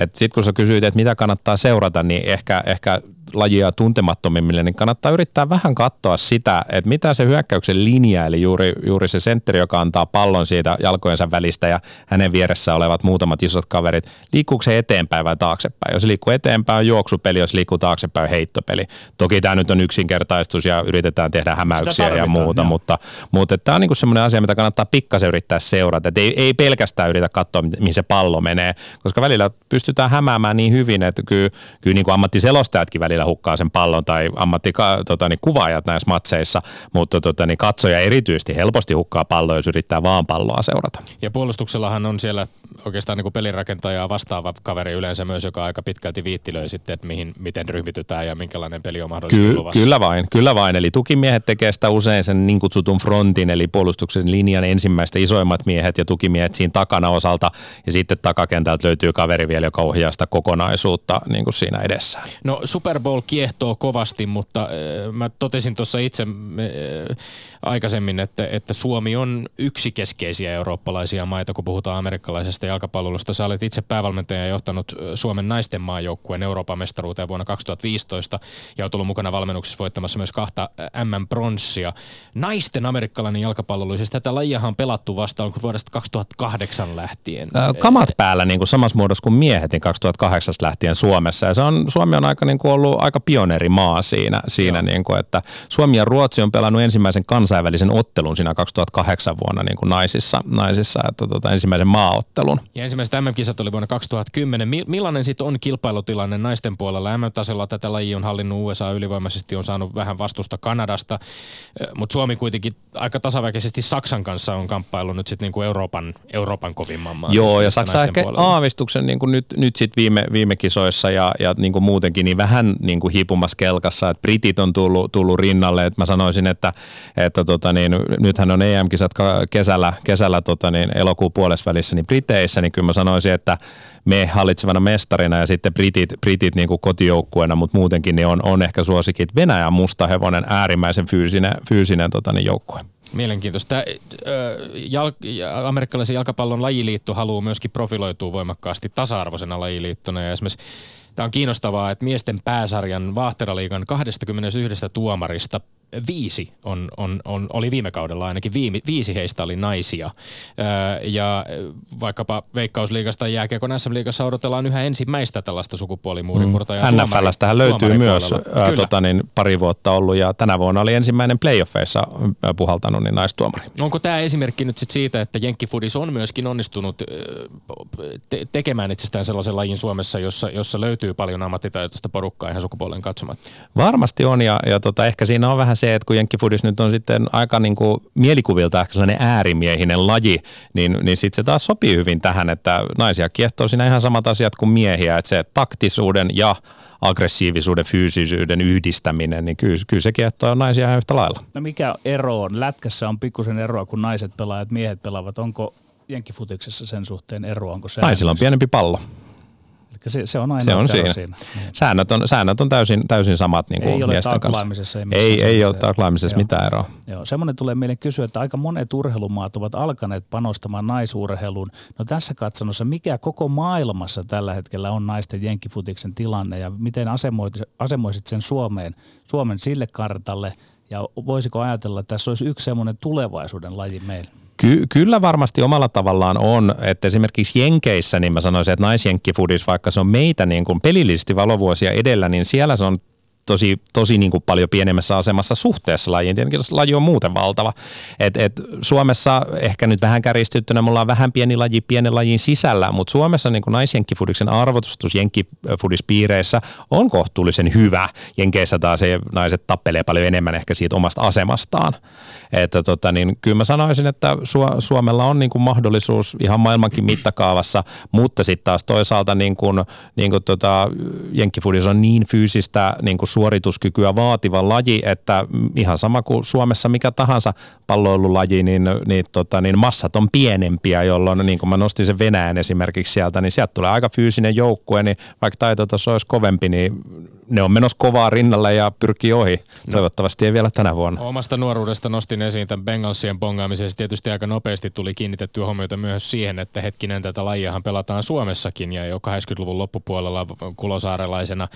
Speaker 2: Sitten kun sä kysyit, että mitä kannattaa seurata, niin ehkä, ehkä lajia tuntemattomimmille, niin kannattaa yrittää vähän katsoa sitä, että mitä se hyökkäyksen linja, eli juuri, juuri se sentteri, joka antaa pallon siitä jalkojensa välistä ja hänen vieressä olevat muutamat isot kaverit, liikkuuko se eteenpäin vai taaksepäin? Jos liikkuu eteenpäin on juoksupeli, jos liikkuu taaksepäin on heittopeli. Toki tämä nyt on yksinkertaistus ja yritetään tehdä hämäyksiä ja muuta, jo. mutta, mutta tämä on niin semmoinen asia, mitä kannattaa pikkasen yrittää seurata. Et ei, ei pelkästään yritä katsoa, mihin se pallo menee, koska välillä pystytään hämäämään niin hyvin, että kyllä, kyllä niin kuin ammattiselostajatkin välillä välillä hukkaa sen pallon tai ammattikuvaajat tota, niin kuvaajat näissä matseissa, mutta tota, niin katsoja erityisesti helposti hukkaa palloa, jos yrittää vaan palloa seurata.
Speaker 1: Ja puolustuksellahan on siellä oikeastaan niin kuin pelirakentaja vastaava kaveri yleensä myös, joka aika pitkälti viittilöi sitten, että mihin, miten ryhmitytään ja minkälainen peli on mahdollisesti Ky- luvassa.
Speaker 2: Kyllä vain, kyllä vain. Eli tukimiehet tekee sitä usein sen niin kutsutun frontin, eli puolustuksen linjan ensimmäistä isoimmat miehet ja tukimiehet siinä takana osalta, ja sitten takakentältä löytyy kaveri vielä, joka ohjaa sitä kokonaisuutta niin kuin siinä edessä.
Speaker 1: No Super Bowl kiehtoo kovasti, mutta äh, mä totesin tuossa itse äh, aikaisemmin, että, että Suomi on yksi keskeisiä eurooppalaisia maita, kun puhutaan amerikkalaisesta jalkapallosta. Sä olet itse päävalmentaja ja johtanut Suomen naisten maajoukkueen Euroopan mestaruuteen vuonna 2015 ja on tullut mukana valmennuksessa voittamassa myös kahta M-pronssia. Naisten amerikkalainen jalkapallo, siis tätä lajiahan on pelattu vasta onko vuodesta 2008 lähtien.
Speaker 2: Kamat päällä niin kuin samassa muodossa kuin miehet niin 2008 lähtien Suomessa ja se on, Suomi on aika niin kuin ollut aika pioneerimaa siinä, siinä niin kuin, että Suomi ja Ruotsi on pelannut ensimmäisen kansainvälisen ottelun siinä 2008 vuonna niin kuin naisissa, naisissa että tota, ensimmäisen maaottelun.
Speaker 1: Ja ensimmäiset MM-kisat oli vuonna 2010. Millainen sitten on kilpailutilanne naisten puolella? MM-tasolla tätä lajia on hallinnut USA ylivoimaisesti, on saanut vähän vastusta Kanadasta, mutta Suomi kuitenkin aika tasaväkisesti Saksan kanssa on kamppailu nyt sitten niin Euroopan, Euroopan kovimman maan.
Speaker 2: Joo, ja Saksa ehkä puolella. aavistuksen niin kuin nyt, nyt sitten viime, viime kisoissa ja, ja niin kuin muutenkin niin vähän niin kuin hiipumassa kelkassa, että Britit on tullut, tullut rinnalle, että mä sanoisin, että, että tota niin, nythän on EM-kisat kesällä, kesällä tota niin, elokuun puolessa välissä niin Briteissä, niin kyllä mä sanoisin, että me hallitsevana mestarina ja sitten Britit, Britit niin kuin kotijoukkueena, mutta muutenkin niin on, on ehkä suosikit Venäjän mustahevonen äärimmäisen fyysinen, fyysinen tota niin, joukkue.
Speaker 1: Mielenkiintoista. Tämä, amerikkalaisen jalkapallon lajiliitto haluaa myöskin profiloitua voimakkaasti tasa-arvoisena lajiliittona ja esimerkiksi Tämä on kiinnostavaa, että miesten pääsarjan Vahteraliigan 21 tuomarista viisi on, on, on, oli viime kaudella ainakin, viime, viisi heistä oli naisia. Öö, ja vaikkapa Veikkausliigasta ja jääkiekon SM-liigassa odotellaan yhä ensimmäistä tällaista sukupuolimuurin murtajaa.
Speaker 2: Mm. NFLstähän löytyy myös ää, tota, niin, pari vuotta ollut ja tänä vuonna oli ensimmäinen playoffeissa puhaltanut niin naistuomari.
Speaker 1: Onko tämä esimerkki nyt sit siitä, että Jenkkifudis on myöskin onnistunut te- tekemään itsestään sellaisen lajin Suomessa, jossa, jossa löytyy paljon ammattitaitoista porukkaa ihan sukupuolen katsomatta?
Speaker 2: Varmasti on ja, ja tota, ehkä siinä on vähän se, että kun jenkkifudis nyt on sitten aika niin kuin mielikuvilta ehkä sellainen äärimiehinen laji, niin, niin sitten se taas sopii hyvin tähän, että naisia kiehtoo siinä ihan samat asiat kuin miehiä, että se taktisuuden ja aggressiivisuuden, fyysisyyden yhdistäminen, niin kyllä, kyllä se kiehtoo naisia ihan yhtä lailla.
Speaker 3: No mikä ero on? Lätkässä on pikkusen eroa, kun naiset pelaajat, miehet pelaavat. Onko jenkkifutiksessa sen suhteen eroa? Onko
Speaker 2: Naisilla on pienempi pallo.
Speaker 3: Se, se on aina
Speaker 2: se on siinä. siinä. Säännöt on, säännöt on täysin, täysin samat niin kuin
Speaker 3: ei
Speaker 2: miesten
Speaker 3: kanssa.
Speaker 2: Ei, ei, ei ole taklaamisessa mitään eroa.
Speaker 3: Joo, semmoinen tulee meille kysyä, että aika monet urheilumaat ovat alkaneet panostamaan naisurheiluun. No tässä katsonossa, mikä koko maailmassa tällä hetkellä on naisten jenkkifutiksen tilanne ja miten asemoisit, asemoisit sen Suomeen, Suomen sille kartalle ja voisiko ajatella, että tässä olisi yksi semmoinen tulevaisuuden laji meillä?
Speaker 2: Ky- kyllä varmasti omalla tavallaan on, että esimerkiksi Jenkeissä, niin mä sanoisin, että naisjenkkifudis, vaikka se on meitä niin kuin pelillisesti valovuosia edellä, niin siellä se on tosi, tosi niin kuin paljon pienemmässä asemassa suhteessa lajiin. Tietenkin laji on muuten valtava. Et, et Suomessa ehkä nyt vähän kärjistyttynä, mulla on vähän pieni laji pienen lajin sisällä, mutta Suomessa niin kuin naisjenkkifudiksen arvotustus jenkkifudispiireissä on kohtuullisen hyvä. Jenkeissä taas se naiset tappelee paljon enemmän ehkä siitä omasta asemastaan. Että tota, niin, kyllä mä sanoisin, että Suomella on niin kuin mahdollisuus ihan maailmankin mittakaavassa, mutta sitten taas toisaalta niin kuin, niin kuin tota, jenkkifudis on niin fyysistä niin kuin suorituskykyä vaativa laji, että ihan sama kuin Suomessa mikä tahansa palloilulaji, niin, niin, tota, niin massat on pienempiä, jolloin niin kuin mä nostin sen Venäjän esimerkiksi sieltä, niin sieltä tulee aika fyysinen joukkue, niin vaikka taito olisi kovempi, niin ne on menossa kovaa rinnalle ja pyrkii ohi. No. Toivottavasti ei vielä tänä vuonna.
Speaker 1: Omasta nuoruudesta nostin esiin tämän Bengalsien bongaamisesta. Tietysti aika nopeasti tuli kiinnitettyä huomiota myös siihen, että hetkinen tätä lajiahan pelataan Suomessakin ja jo 80-luvun loppupuolella kulosaarelaisena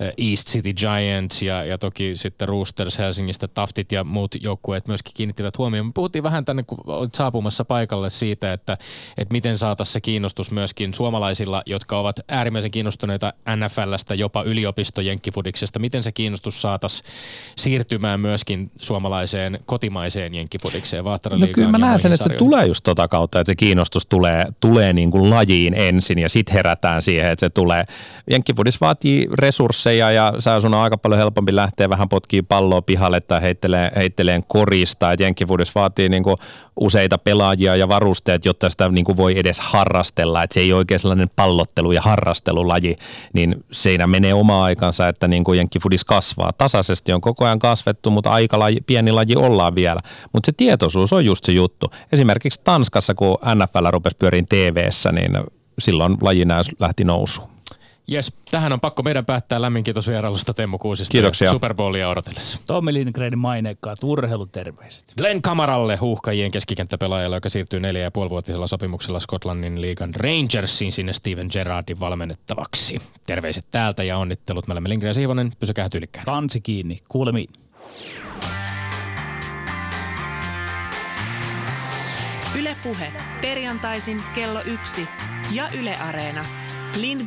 Speaker 1: eh, East City Giants ja, ja toki sitten Roosters Helsingistä, Taftit ja muut joukkueet myöskin kiinnittivät huomioon. Me puhuttiin vähän tänne, kun olit saapumassa paikalle siitä, että, että miten saataisiin se kiinnostus myöskin suomalaisilla, jotka ovat äärimmäisen kiinnostuneita NFLstä, jopa yliopistojen jenkkifudiksesta. Miten se kiinnostus saataisiin siirtymään myöskin suomalaiseen kotimaiseen jenkkifudikseen?
Speaker 2: No kyllä mä näen sen, että se tulee just tota kautta, että se kiinnostus tulee, tulee niin kuin lajiin ensin ja sitten herätään siihen, että se tulee. Jenkkifudis vaatii resursseja ja sä sun on aika paljon helpompi lähteä vähän potkii palloa pihalle tai heittelee, heitteleen korista. Et jenkkifudis vaatii niin kuin useita pelaajia ja varusteet, jotta sitä niin kuin voi edes harrastella. Että se ei oikein sellainen pallottelu ja harrastelulaji, niin siinä menee oma aikansa, että niin kuin jenkkifudis kasvaa. Tasaisesti on koko ajan kasvettu, mutta aika laji, pieni laji ollaan vielä. Mutta se tietoisuus on just se juttu. Esimerkiksi Tanskassa, kun NFL rupesi pyöriin TV-ssä, niin silloin laji lähti nousuun.
Speaker 1: Jes, tähän on pakko meidän päättää. Lämmin kiitos vierailusta Temmo Kuusista.
Speaker 2: Kiitoksia.
Speaker 1: Super Bowlia odotellessa.
Speaker 3: Tommi Lindgrenin maineikkaat urheiluterveiset.
Speaker 1: Glenn Kamaralle huuhkajien keskikenttäpelaajalle, joka siirtyy neljä ja puolivuotisella sopimuksella Skotlannin liigan Rangersiin sinne Steven Gerrardin valmennettavaksi. Terveiset täältä ja onnittelut. Me olemme Lindgren ja Siivonen. Pysykää tyylikkään.
Speaker 3: Kansi kiinni. Kuulemiin.
Speaker 4: Yle Puhe. Perjantaisin kello yksi ja Yle Areena. Lindgren